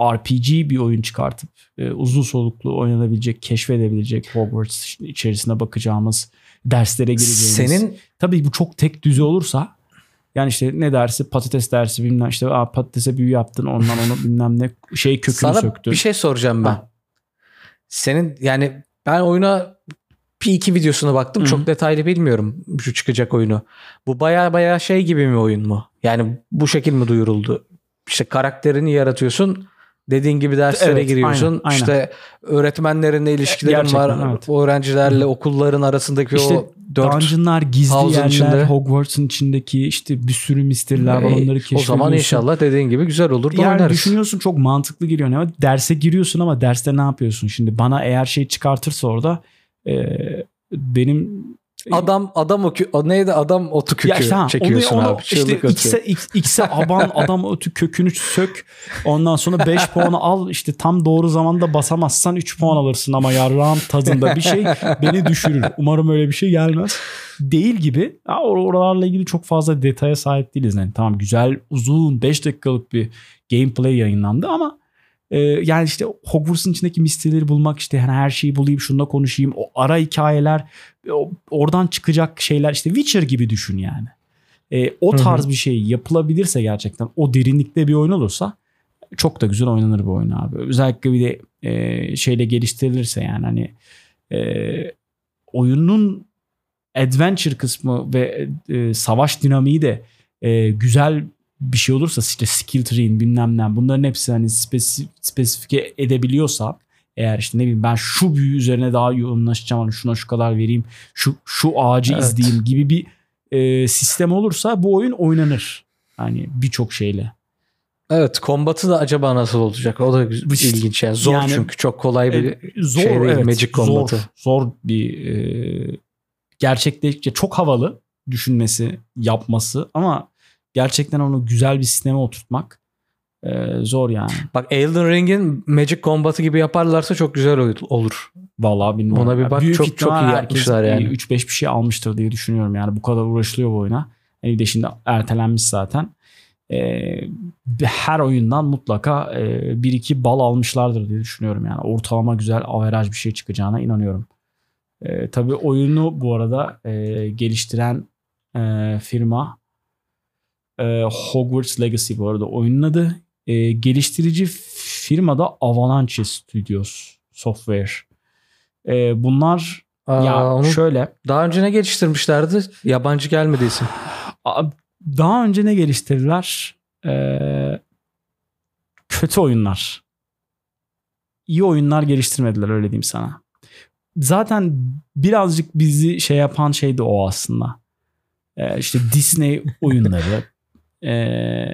RPG bir oyun çıkartıp e, uzun soluklu oynanabilecek, keşfedebilecek Hogwarts içerisine bakacağımız derslere gireceğimiz. Senin Tabii bu çok tek düze olursa yani işte ne dersi patates dersi bilmem işte Aa, patatese büyü yaptın ondan onu bilmem ne şey kökünü sana söktün. bir şey soracağım ben. Ha. Senin yani ben oyuna bir iki videosuna baktım. Hı hı. Çok detaylı bilmiyorum şu çıkacak oyunu. Bu baya baya şey gibi mi oyun mu? Yani bu şekil mi duyuruldu? İşte karakterini yaratıyorsun. Dediğin gibi derslere Evet, giriyorsun. aynen, aynen. İşte öğretmenlerinle ilişkilerin Gerçekten, var. evet. Öğrencilerle okulların arasındaki İşte o dört Dungeonlar, gizli yerler, içinde. Hogwarts'ın içindeki işte bir sürü misterler var Ee, onları o keşfediyorsun. zaman inşallah dediğin gibi güzel olur da yani oynarız. düşünüyorsun çok mantıklı geliyor. Ama derse giriyorsun ama derste ne yapıyorsun? Şimdi bana eğer şey çıkartırsa orada e, benim Adam adam o, kü- o neydi adam otu kökü Ya işte ha, çekiyorsun onu, onu abi. Çığlık işte. X'e, X, X'e aban adam ötü kökünü sök. Ondan sonra 5 puanı al. işte tam doğru zamanda basamazsan 3 puan alırsın ama yarrağın tadında bir şey beni düşürür. Umarım öyle bir şey gelmez. Değil gibi. Ya or- oralarla ilgili çok fazla detaya sahip değiliz. Yani tamam güzel uzun 5 dakikalık bir gameplay yayınlandı ama e, yani işte Hogwarts'ın içindeki misterleri bulmak işte hani her şeyi bulayım şununla konuşayım o ara hikayeler o- oradan çıkacak şeyler işte Witcher gibi düşün yani. E, o tarz bir şey yapılabilirse gerçekten o derinlikte bir oyun olursa çok da güzel oynanır bu oyun abi. Özellikle bir de e, şeyle geliştirilirse yani hani e, oyunun adventure kısmı ve e, savaş dinamiği de e, güzel bir şey olursa işte skill tree'in bilmem ne bunların hepsi hani spesif, spesifike edebiliyorsa eğer işte ne bileyim ben şu büyü üzerine daha yoğunlaşacağım hani şuna şu kadar vereyim şu şu ağacı Evet. izleyeyim gibi bir e, sistem olursa bu oyun oynanır. Hani birçok şeyle. Evet kombatı da acaba nasıl olacak? O da ilginç yani. Zor yani- çünkü çok kolay bir E, zor şey değil, evet, Magic zor, kombatı. zor bir e, gerçekleşince çok havalı düşünmesi yapması ama gerçekten onu güzel bir sisteme oturtmak e, zor yani. Bak Elden Ring'in Magic kombatı gibi yaparlarsa çok güzel olur. Vallahi bilmiyorum. Ona bir bak, büyük çok- çok iyi yapmışlar yani. 3-5 bir şey almıştır diye düşünüyorum yani bu kadar uğraşılıyor bu oyuna. Yani bir de şimdi ertelenmiş zaten. Ee, her oyundan mutlaka e, bir iki bal almışlardır diye düşünüyorum yani. Ortalama güzel averaj bir şey çıkacağına inanıyorum. Ee, tabii oyunu bu arada e, geliştiren e, firma e, Hogwarts Legacy bu arada oyunun adı. E, geliştirici firma da Avalanche Studios Software. E, bunlar Aa, ya onu şöyle daha önce ne geliştirmişlerdi? Yabancı gelmedi isim. daha önce ne geliştirdiler? E, kötü oyunlar. İyi oyunlar geliştirmediler öyle diyeyim sana. Zaten birazcık bizi şey yapan şey de o aslında. E, işte Disney oyunları. E,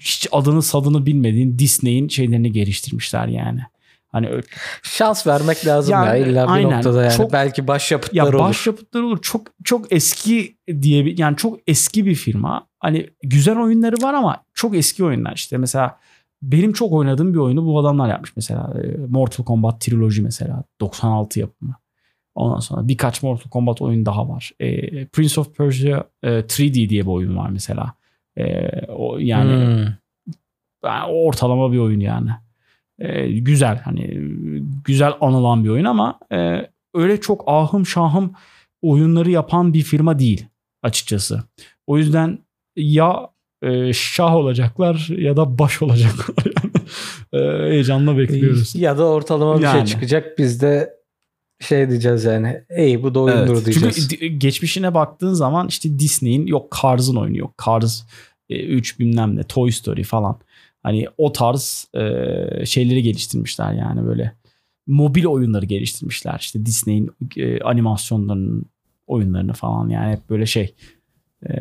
hiç adını sadını bilmediğin Disney'in şeylerini geliştirmişler yani. Hani ö- Şans vermek lazım Yani, ya illa bir aynen. noktada yani. Çok- Belki başyapıtlar ya olur. başyapıtları olur. Çok çok eski diye bir yani çok eski bir firma. Hani güzel oyunları var ama çok eski oyunlar işte. Mesela benim çok oynadığım bir oyunu bu adamlar yapmış mesela. Mortal Kombat Trilogy mesela 96 yapımı. Ondan sonra birkaç Mortal Kombat oyun daha var. E, Prince of Persia e, 3D diye bir oyun var mesela. E, o yani Hmm. yani ortalama bir oyun yani. Ee, güzel hani güzel anılan bir oyun ama e, öyle çok ahım şahım oyunları yapan bir firma değil açıkçası. O yüzden ya e, şah olacaklar ya da baş olacaklar. yani. E, heyecanla bekliyoruz. Ya da ortalama bir Yani. şey çıkacak. Biz de şey diyeceğiz yani. Ey bu da oyundur Evet. diyeceğiz. Çünkü geçmişine baktığın zaman işte Disney'in yok Cars'ın oyunu yok. Cars 3 bilmem ne Toy Story falan. Hani o tarz e, şeyleri geliştirmişler yani böyle mobil oyunları geliştirmişler. İşte Disney'in e, animasyonlarının oyunlarını falan yani hep böyle şey e,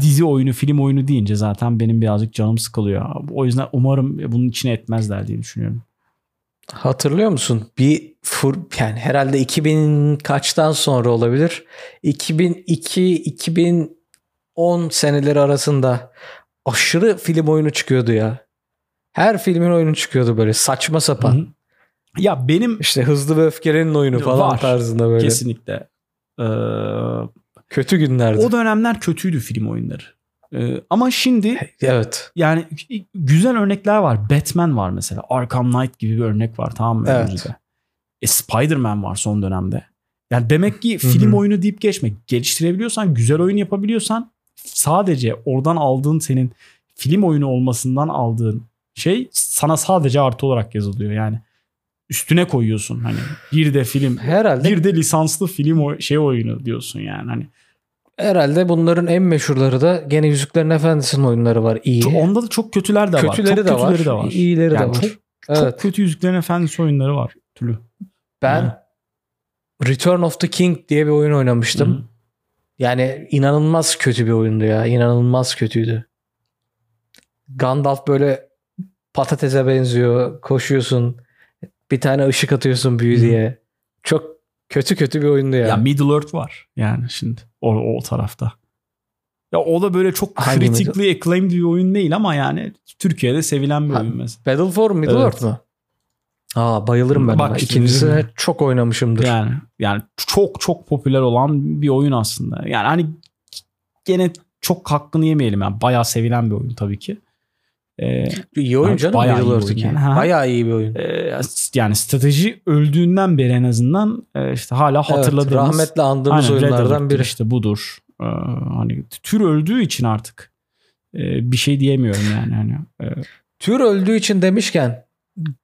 dizi oyunu film oyunu deyince zaten benim birazcık canım sıkılıyor. O yüzden umarım bunun içine etmezler diye düşünüyorum. Hatırlıyor musun? Bir fur yani herhalde 2000 kaçtan sonra olabilir. 2002 2010 seneleri arasında aşırı film oyunu çıkıyordu ya. Her filmin oyunu çıkıyordu böyle saçma sapan. Hı hı. Ya benim İşte hızlı ve öfkelerin oyunu falan Var. tarzında böyle. kesinlikle ee, Kötü günlerdi. o dönemler kötüydü film oyunları. Ee, ama şimdi Evet. yani güzel örnekler var. Batman var mesela. Arkham Knight gibi bir örnek var tamam mı? Evet. önümüzde? E, Spider-Man var son dönemde. Yani demek ki film oyunu deyip geçme. Geliştirebiliyorsan, güzel oyun yapabiliyorsan sadece oradan aldığın senin film oyunu olmasından aldığın şey sana sadece artı olarak yazılıyor. Yani üstüne koyuyorsun hani bir de film Herhalde bir de lisanslı film o- şey oyunu diyorsun yani hani herhalde bunların en meşhurları da gene Yüzüklerin Efendisi'nin oyunları var. İyi. Çok- onda da çok kötüler de var. kötüleri çok de var. kötüleri de var. İyileri Yani de var. çok- evet. Çok kötü Yüzüklerin Efendisi oyunları var türlü. ben. Return of the King diye bir oyun oynamıştım. Hı. Yani inanılmaz kötü bir oyundu ya. İnanılmaz kötüydü. Gandalf böyle patatese benziyor. Koşuyorsun. Bir tane ışık atıyorsun büyü Hı. diye. Çok kötü kötü bir oyundu ya. Ya Middle Earth var yani şimdi o, o tarafta. Ya o da böyle çok Hangi critically acclaimed bir oyun değil ama yani Türkiye'de sevilen bir Ha, oyun mesela. Battle for Middle Evet. Earth mı? Aa bayılırım ben Bak ona. İkincisine çok oynamışımdır. Yani yani çok çok popüler olan bir oyun aslında. Yani hani gene çok hakkını yemeyelim yani bayağı sevilen bir oyun tabii ki. Ee, İyi oyun canım bayağı Middle iyi Earth oyun 2. yani. Ha. Bayağı iyi bir oyun. e, yani strateji öldüğünden beri en azından e, işte hala Evet, hatırladığımız rahmetli andığımız Aynen, oyunlardan biri. işte budur. Ee, hani tür öldüğü için artık e, bir şey diyemiyorum yani. Hani, e, Tür öldüğü için demişken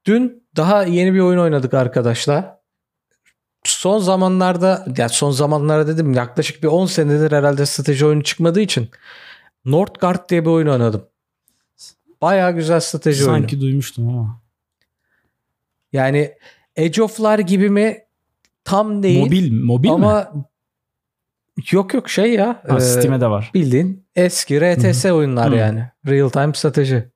dün daha yeni bir oyun oynadık arkadaşlar. Son zamanlarda ya son zamanlarda dedim yaklaşık bir 10 senedir herhalde strateji oyunu çıkmadığı için Northgard diye bir oyun oynadım. Bayağı güzel strateji oyunu. sanki duymuştum ama. Yani Age of'lar gibi mi? Tam değil. Mobil mobil mi? ama yok yok şey ya. Ha, e, Steam'e de var. bildiğin eski RTS oyunlar Hı. yani. Real time strateji.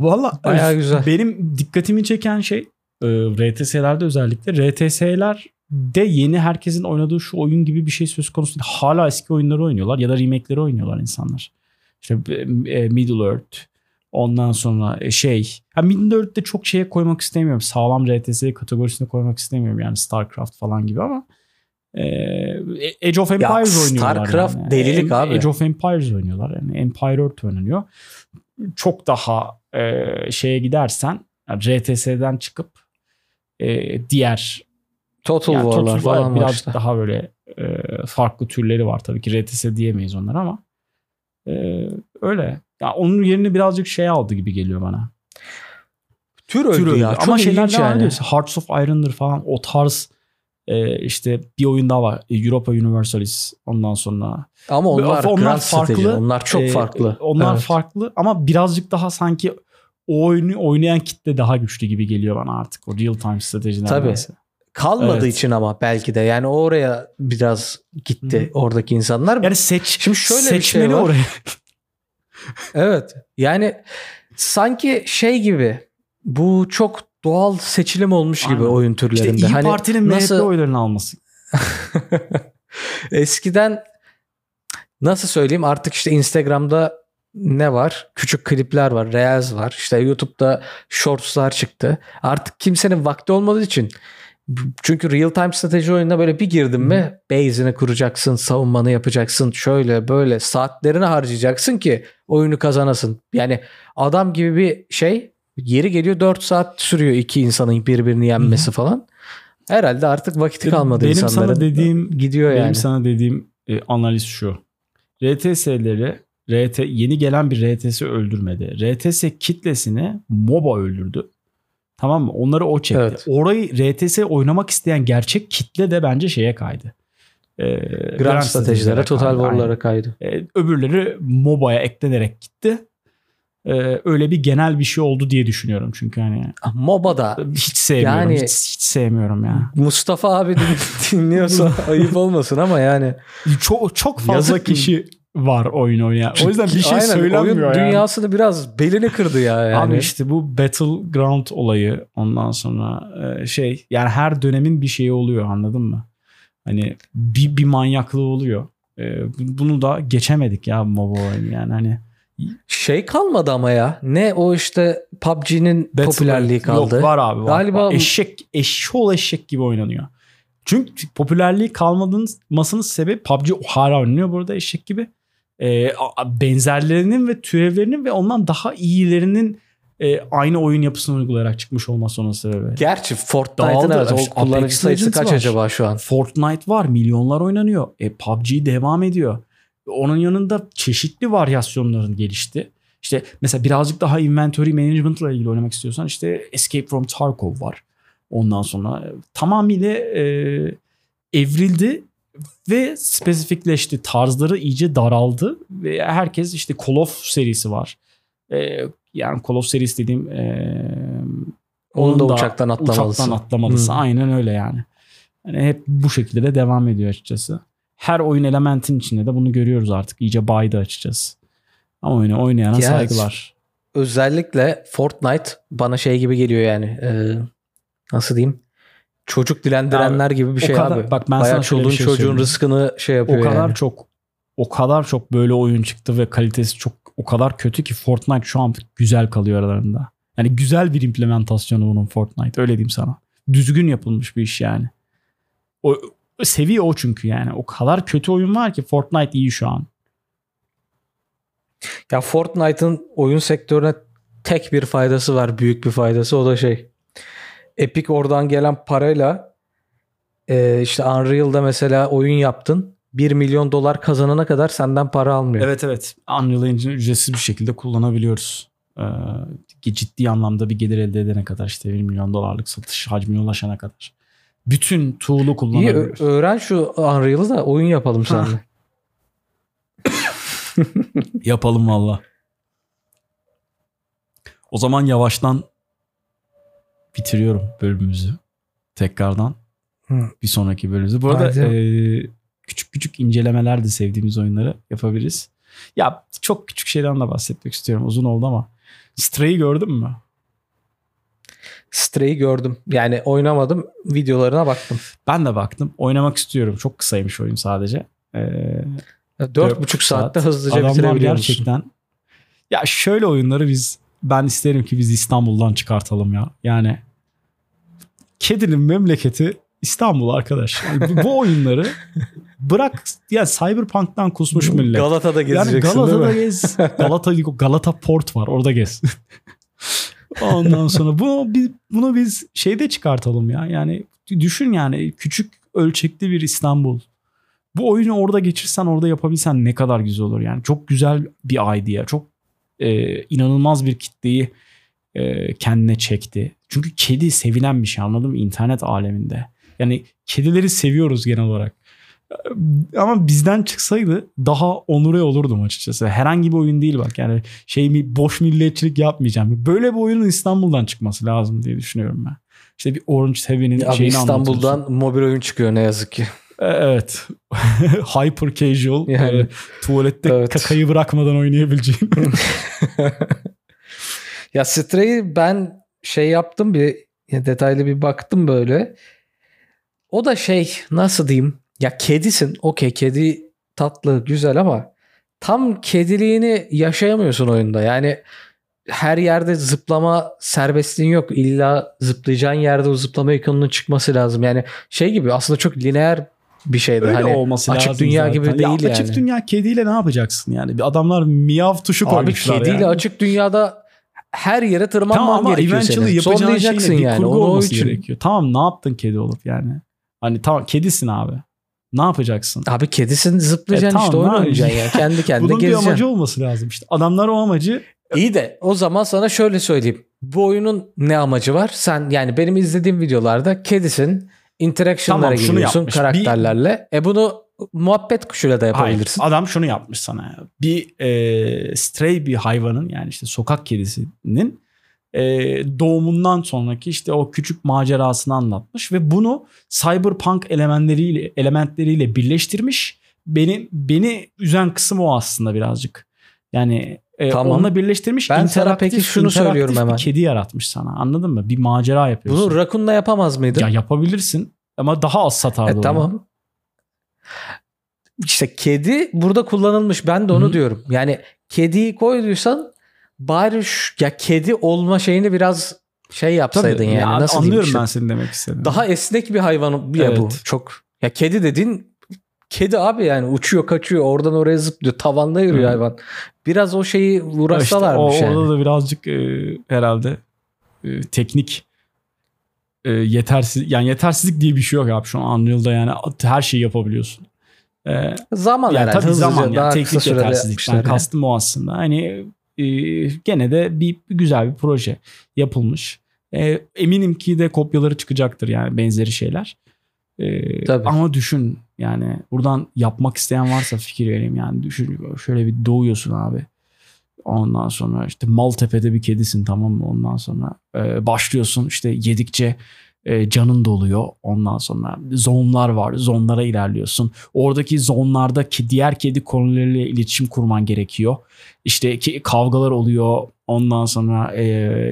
Valla Bayağı güzel. benim dikkatimi çeken şey e, RTS'lerde özellikle RTS'ler de yeni herkesin oynadığı şu oyun gibi bir şey söz konusu değil. Hala eski oyunları oynuyorlar ya da remake'leri oynuyorlar insanlar. İşte e, Middle Earth ondan sonra e, şey ha Middle Earth'te çok şeye koymak istemiyorum. Sağlam RTS kategorisine koymak istemiyorum yani StarCraft falan gibi ama e, Age of Empires oynuyorlar. StarCraft yani. delilik abi. Age of Empires oynuyorlar. Yani Empire Earth oynanıyor. Çok daha e, şeye gidersen RTS'den çıkıp e, diğer Total yani War'lar Total War falan var biraz işte. daha böyle e, farklı türleri var tabii ki RTS diyemeyiz onlara ama e, öyle. Ya onun yerini birazcık şey aldı gibi geliyor bana. Tür Tür öldü ya. Ama şeyler ilginç de var yani. diyorsun. Hearts of Iron'dır falan o tarz e, işte bir oyun daha var. E, Europa Universalis ondan sonra. Ama onlar, Onlar Grand farklı. Strategy. Onlar çok E, farklı. Onlar Evet. farklı ama birazcık daha sanki o oyunu oynayan kitle daha güçlü gibi geliyor bana artık. O real time stratejiler. Tabii. neyse. Kalmadığı Evet. için ama belki de yani oraya biraz gitti oradaki insanlar. Yani seç, Şimdi şöyle bir şey seçmeni var. oraya. Evet. Yani sanki şey gibi bu çok doğal seçilim olmuş gibi Aynen. oyun İşte türlerinde. İyi hani Parti'nin MHP nasıl oylarını alması. eskiden nasıl söyleyeyim artık işte Instagram'da ne var? Küçük klipler var, Reels var. İşte YouTube'da Shorts'lar çıktı. Artık kimsenin vakti olmadığı için çünkü real time strateji oyununa böyle bir girdin mi base'ini kuracaksın, savunmanı yapacaksın, şöyle böyle saatlerini harcayacaksın ki oyunu kazanasın. Yani adam gibi bir şey yeri geliyor 4 saat sürüyor iki insanın birbirini yenmesi falan. Herhalde artık vakiti kalmadı Benim insanların. sana dediğim gidiyor benim yani. sana dediğim e, analiz şu. RTS'leri RT yeni gelen bir RTS öldürmedi. RTS kitlesini MOBA öldürdü. Tamam mı? Onları o çekti. Evet. Orayı RTS oynamak isteyen gerçek kitle de bence şeye kaydı. Ee, Grand stratejilere, Total. War'lara kaydı. Ee, öbürleri MOBA'ya eklenerek gitti. Ee, öyle bir genel bir şey oldu diye düşünüyorum çünkü hani MOBA'da hiç sevmiyorum. Yani- hiç, hiç sevmiyorum ya. Mustafa abi din- dinliyorsa ayıp olmasın ama yani. Çok çok fazla Yazık. kişi var oyun oynayan. O yüzden bir şey Aynen, söylenmiyor Oyun yani. dünyasını biraz belini kırdı ya yani. Abi işte bu Battleground olayı ondan sonra e, şey yani her dönemin bir şeyi oluyor anladın mı? Hani bir, bir manyaklığı oluyor. E, bunu da geçemedik ya MOBA oyunu yani hani Şey kalmadı ama ya. Ne o işte PUBG'nin Battle popülerliği kaldı. Yok var abi var. Galiba- eşek eşşoğlu eşek gibi oynanıyor. Çünkü popülerliği kalmadığının sebebi PUBG hala oynanıyor burada eşek gibi. A- benzerlerinin ve türevlerinin ve ondan daha iyilerinin e, aynı oyun yapısını uygulayarak çıkmış olması onun sebebi. Gerçi Fortnite'ın evet, o kullanıcı Apex sayısı kaç var. acaba şu an? Fortnite var. Milyonlar oynanıyor. E, PUBG devam ediyor. Onun yanında çeşitli varyasyonların gelişti. İşte mesela birazcık daha inventory management ile ilgili oynamak istiyorsan işte Escape from Tarkov var. Ondan sonra e, tamamıyla e, evrildi ve spesifikleşti. Tarzları iyice daraldı ve herkes işte Call of serisi var. E, yani Call of serisi dediğim e, Onu da onun uçaktan atlamalısın. Uçaktan atlamalısı. Hmm. Aynen öyle yani. yani. Hep bu şekilde de devam ediyor açıkçası. Her oyun elementin içinde de bunu görüyoruz artık. İyice baydı açıkçası. Ama oyunu oynayana Ya, saygılar. Özellikle Fortnite bana şey gibi geliyor yani. e, nasıl diyeyim? Çocuk dilendirenler gibi bir şey kadar- abi. bak ben Bayağı sana çoluğun şey çocuğun söyleyeyim. rızkını şey yapıyor O kadar yani. çok o kadar çok böyle oyun çıktı ve kalitesi çok o kadar kötü ki Fortnite şu an güzel kalıyor aralarında. Yani güzel bir implementasyonu bunun Fortnite öyle diyeyim sana. Düzgün yapılmış bir iş yani. O seviye o çünkü yani. O kadar kötü oyun var ki Fortnite iyi şu an. Ya Fortnite'ın oyun sektörüne tek bir faydası var. Büyük bir faydası. O da şey. Epic oradan gelen parayla e, işte Unreal'da mesela oyun yaptın. 1 milyon dolar kazanana kadar senden para almıyor. Evet evet. Unreal Engine'i ücretsiz bir şekilde kullanabiliyoruz. Ee, ciddi anlamda bir gelir elde edene kadar işte 1 milyon dolarlık satış hacmine ulaşana kadar. Bütün tool'u İyi kullanabiliyoruz. öğren şu Unreal'ı da oyun yapalım seninle. Yapalım valla. O zaman yavaştan bitiriyorum bölümümüzü. Tekrardan. Hı. Bir sonraki bölümümüzü. Bu arada e, küçük küçük incelemeler de sevdiğimiz oyunları yapabiliriz. Ya çok küçük şeyden de bahsetmek istiyorum. Uzun oldu ama. Stray'i gördün mü? Stray'i gördüm. Yani oynamadım. Videolarına baktım. Ben de baktım. Oynamak istiyorum. Çok kısaymış oyun sadece. Ee, Dört Dört buçuk saat. saatte hızlıca Adamlar bitirebiliyor gerçekten. Ya şöyle oyunları biz ben isterim ki biz İstanbul'dan çıkartalım ya. Yani kedinin memleketi İstanbul arkadaş. Yani bu, oyunları bırak yani Cyberpunk'tan kusmuş millet. Galata'da yani gezeceksin Galata'da değil mi? gez. Galata Galata Port var orada gez. Ondan sonra bunu biz, bunu biz şeyde çıkartalım ya. Yani düşün yani küçük ölçekli bir İstanbul. Bu oyunu orada geçirsen orada yapabilsen ne kadar güzel olur yani. Çok güzel bir idea. Çok e, inanılmaz bir kitleyi e, kendine çekti. Çünkü kedi sevilen bir şey anladın mı internet aleminde. Yani kedileri seviyoruz genel olarak. Ama bizden çıksaydı daha onure olurdum açıkçası. Herhangi bir oyun değil bak yani şey mi boş milliyetçilik yapmayacağım. Böyle bir oyunun İstanbul'dan çıkması lazım diye düşünüyorum ben. İşte bir Orange Heavy'nin şeyini. İstanbul'dan mobil oyun çıkıyor ne yazık ki. E, Evet. Hyper casual. Yani. e, tuvalette Evet. kakayı bırakmadan oynayabileceğin. Ya Stray'i ben şey yaptım bir ya detaylı bir baktım böyle. O da şey nasıl diyeyim? Ya kedisin. Okey kedi tatlı güzel ama tam kediliğini yaşayamıyorsun oyunda. Yani her yerde zıplama serbestliğin yok. İlla zıplayacağın yerde o zıplama ikonunun çıkması lazım. Yani şey gibi aslında çok lineer bir şeydi. Öyle hani olması açık lazım dünya zaten. gibi Ya değil Açık yani. dünya kediyle ne yapacaksın yani? Bir Adamlar miyav tuşu Abi koymuşlar kediyle yani. açık dünyada her yere tırmanman Tamam ama gerekiyor eventually senin. yapacağın Sonlayacaksın şeyin bir yani. kurgu olması için. gerekiyor. Tamam ne yaptın kedi olup yani? Hani tamam kedisin abi. Ne yapacaksın? Abi kedisin zıplayacaksın E, işte oyun oynayacaksın ya. Kendi kendine Bunun bir gezeceksin. amacı olması lazım işte. Adamlar o amacı İyi de o zaman sana şöyle söyleyeyim. Bu oyunun ne amacı var? Sen yani benim izlediğim videolarda kedisin. Interaction'lara Tamam, giriyorsun yapmış. karakterlerle. E bunu muhabbet kuşuyla da yapabilirsin. Hayır, adam şunu yapmış sana. ya. Bir e, stray bir hayvanın yani işte sokak kedisinin e, doğumundan sonraki işte o küçük macerasını anlatmış ve bunu cyberpunk elementleriyle elementleriyle birleştirmiş. Beni beni üzen kısım o aslında birazcık. Yani e, Tamam. onunla birleştirmiş. Ben sana peki şunu söylüyorum bir hemen. kedi yaratmış sana. Anladın mı? Bir macera yapıyorsun. Bunu Rakun'la yapamaz mıydın? ya yapabilirsin ama daha az satardı. E, tamam. İşte kedi burada kullanılmış. Ben de onu Hı. diyorum. Yani kediyi koyduysan bari şu, ya kedi olma şeyini biraz şey yapsaydın Tabii, yani. ya Nasıl anlıyorum işte. ben senin demek istediğini. Daha esnek bir hayvan ya bu. Evet. Çok ya kedi dedin kedi abi yani uçuyor kaçıyor oradan oraya zıplıyor tavanda yürüyor Hı. hayvan. Biraz o şeyi İşte uğraşsalarmış o- yani. Orada da birazcık e, herhalde e, teknik e, yetersiz yani yetersizlik diye bir şey yok abi şu an Unreal'da yani her şeyi yapabiliyorsun. E, Zaman yani herhalde tabii zaman yani teknik yetersizlikten yani. kastım o aslında. Hani e, gene de bir güzel bir proje yapılmış. E, eminim ki de kopyaları çıkacaktır yani benzeri şeyler. E, Tabii. ama düşün yani buradan yapmak isteyen varsa fikir vereyim yani düşün şöyle bir doğuyorsun abi. Ondan sonra işte Maltepe'de bir kedisin tamam mı? Ondan sonra e, başlıyorsun işte yedikçe e, canın doluyor. Ondan sonra zonlar var. Zonlara ilerliyorsun. Oradaki zonlardaki diğer kedi kolonileriyle iletişim kurman gerekiyor. İşte ki, kavgalar oluyor. Ondan sonra e,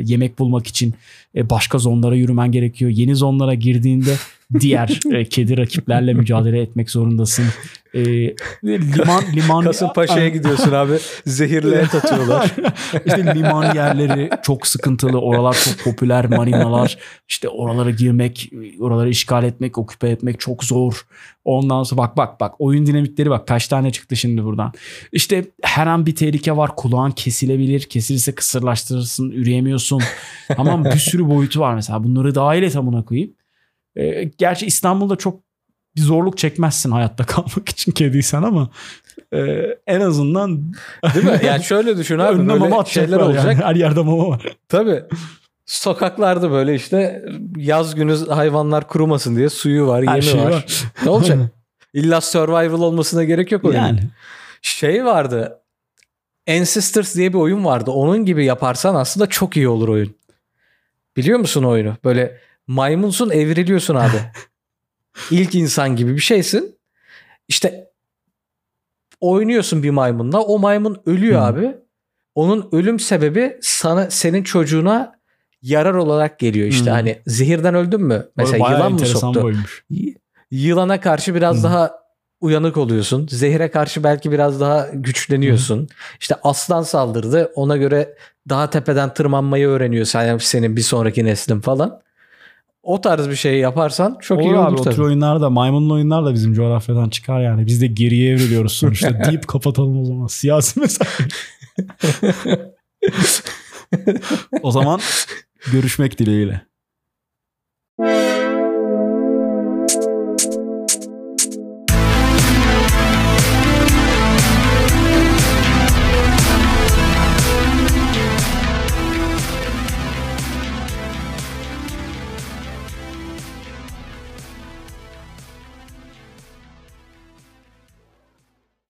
yemek bulmak için e, başka zonlara yürümen gerekiyor. Yeni zonlara girdiğinde diğer e, kedi rakiplerle mücadele etmek zorundasın. E, liman liman Kasımpaşa'ya gidiyorsun abi. Zehirli et atıyorlar. işte liman yerleri çok sıkıntılı. Oralar çok popüler marinalar. İşte oralara girmek, oraları işgal etmek, oküpe etmek çok zor. Ondan sonra bak bak bak oyun dinamikleri bak kaç tane çıktı şimdi buradan. İşte her an bir tehlike var. Kulağın kesilebilir. Kesilirse kısırlaştırırsın, üreyemiyorsun. Ama bir sürü boyutu var mesela. Bunları dahil et amına koyayım. Ee, gerçi İstanbul'da çok bir zorluk çekmezsin hayatta kalmak için kediysen ama e, en azından Değil mi? Yani şöyle düşün abi önüne böyle mama şeyler olacak. yani. Her yerde mama var. Tabii. Sokaklarda böyle işte yaz günü hayvanlar kurumasın diye suyu var, Her yemi şey var. var. Ne olacak? İlla survival olmasına gerek yok oyunun. Yani. Şey vardı. Ancestors diye bir oyun vardı. Onun gibi yaparsan aslında çok iyi olur oyun. Biliyor musun oyunu? Böyle maymunsun evriliyorsun abi. İlk insan gibi bir şeysin. İşte oynuyorsun bir maymunla. O maymun ölüyor Hı. abi. Onun ölüm sebebi sana senin çocuğuna yarar olarak geliyor. İşte Hı. hani zehirden öldün mü? Mesela yılan mı soktu? Y- Yılana karşı biraz Hı. daha uyanık oluyorsun. Zehre karşı belki biraz daha güçleniyorsun. İşte aslan saldırdı. Ona göre daha tepeden tırmanmayı öğreniyorsun. Yani senin bir sonraki neslin falan. O tarz bir şey yaparsan çok Olur iyi abi olur o tabii. tür oyunlar da maymunlu oyunlar da bizim coğrafyadan çıkar yani. Biz de geriye evriliyoruz sonuçta. Deyip kapatalım o zaman. Siyasi mesaj. o zaman görüşmek dileğiyle.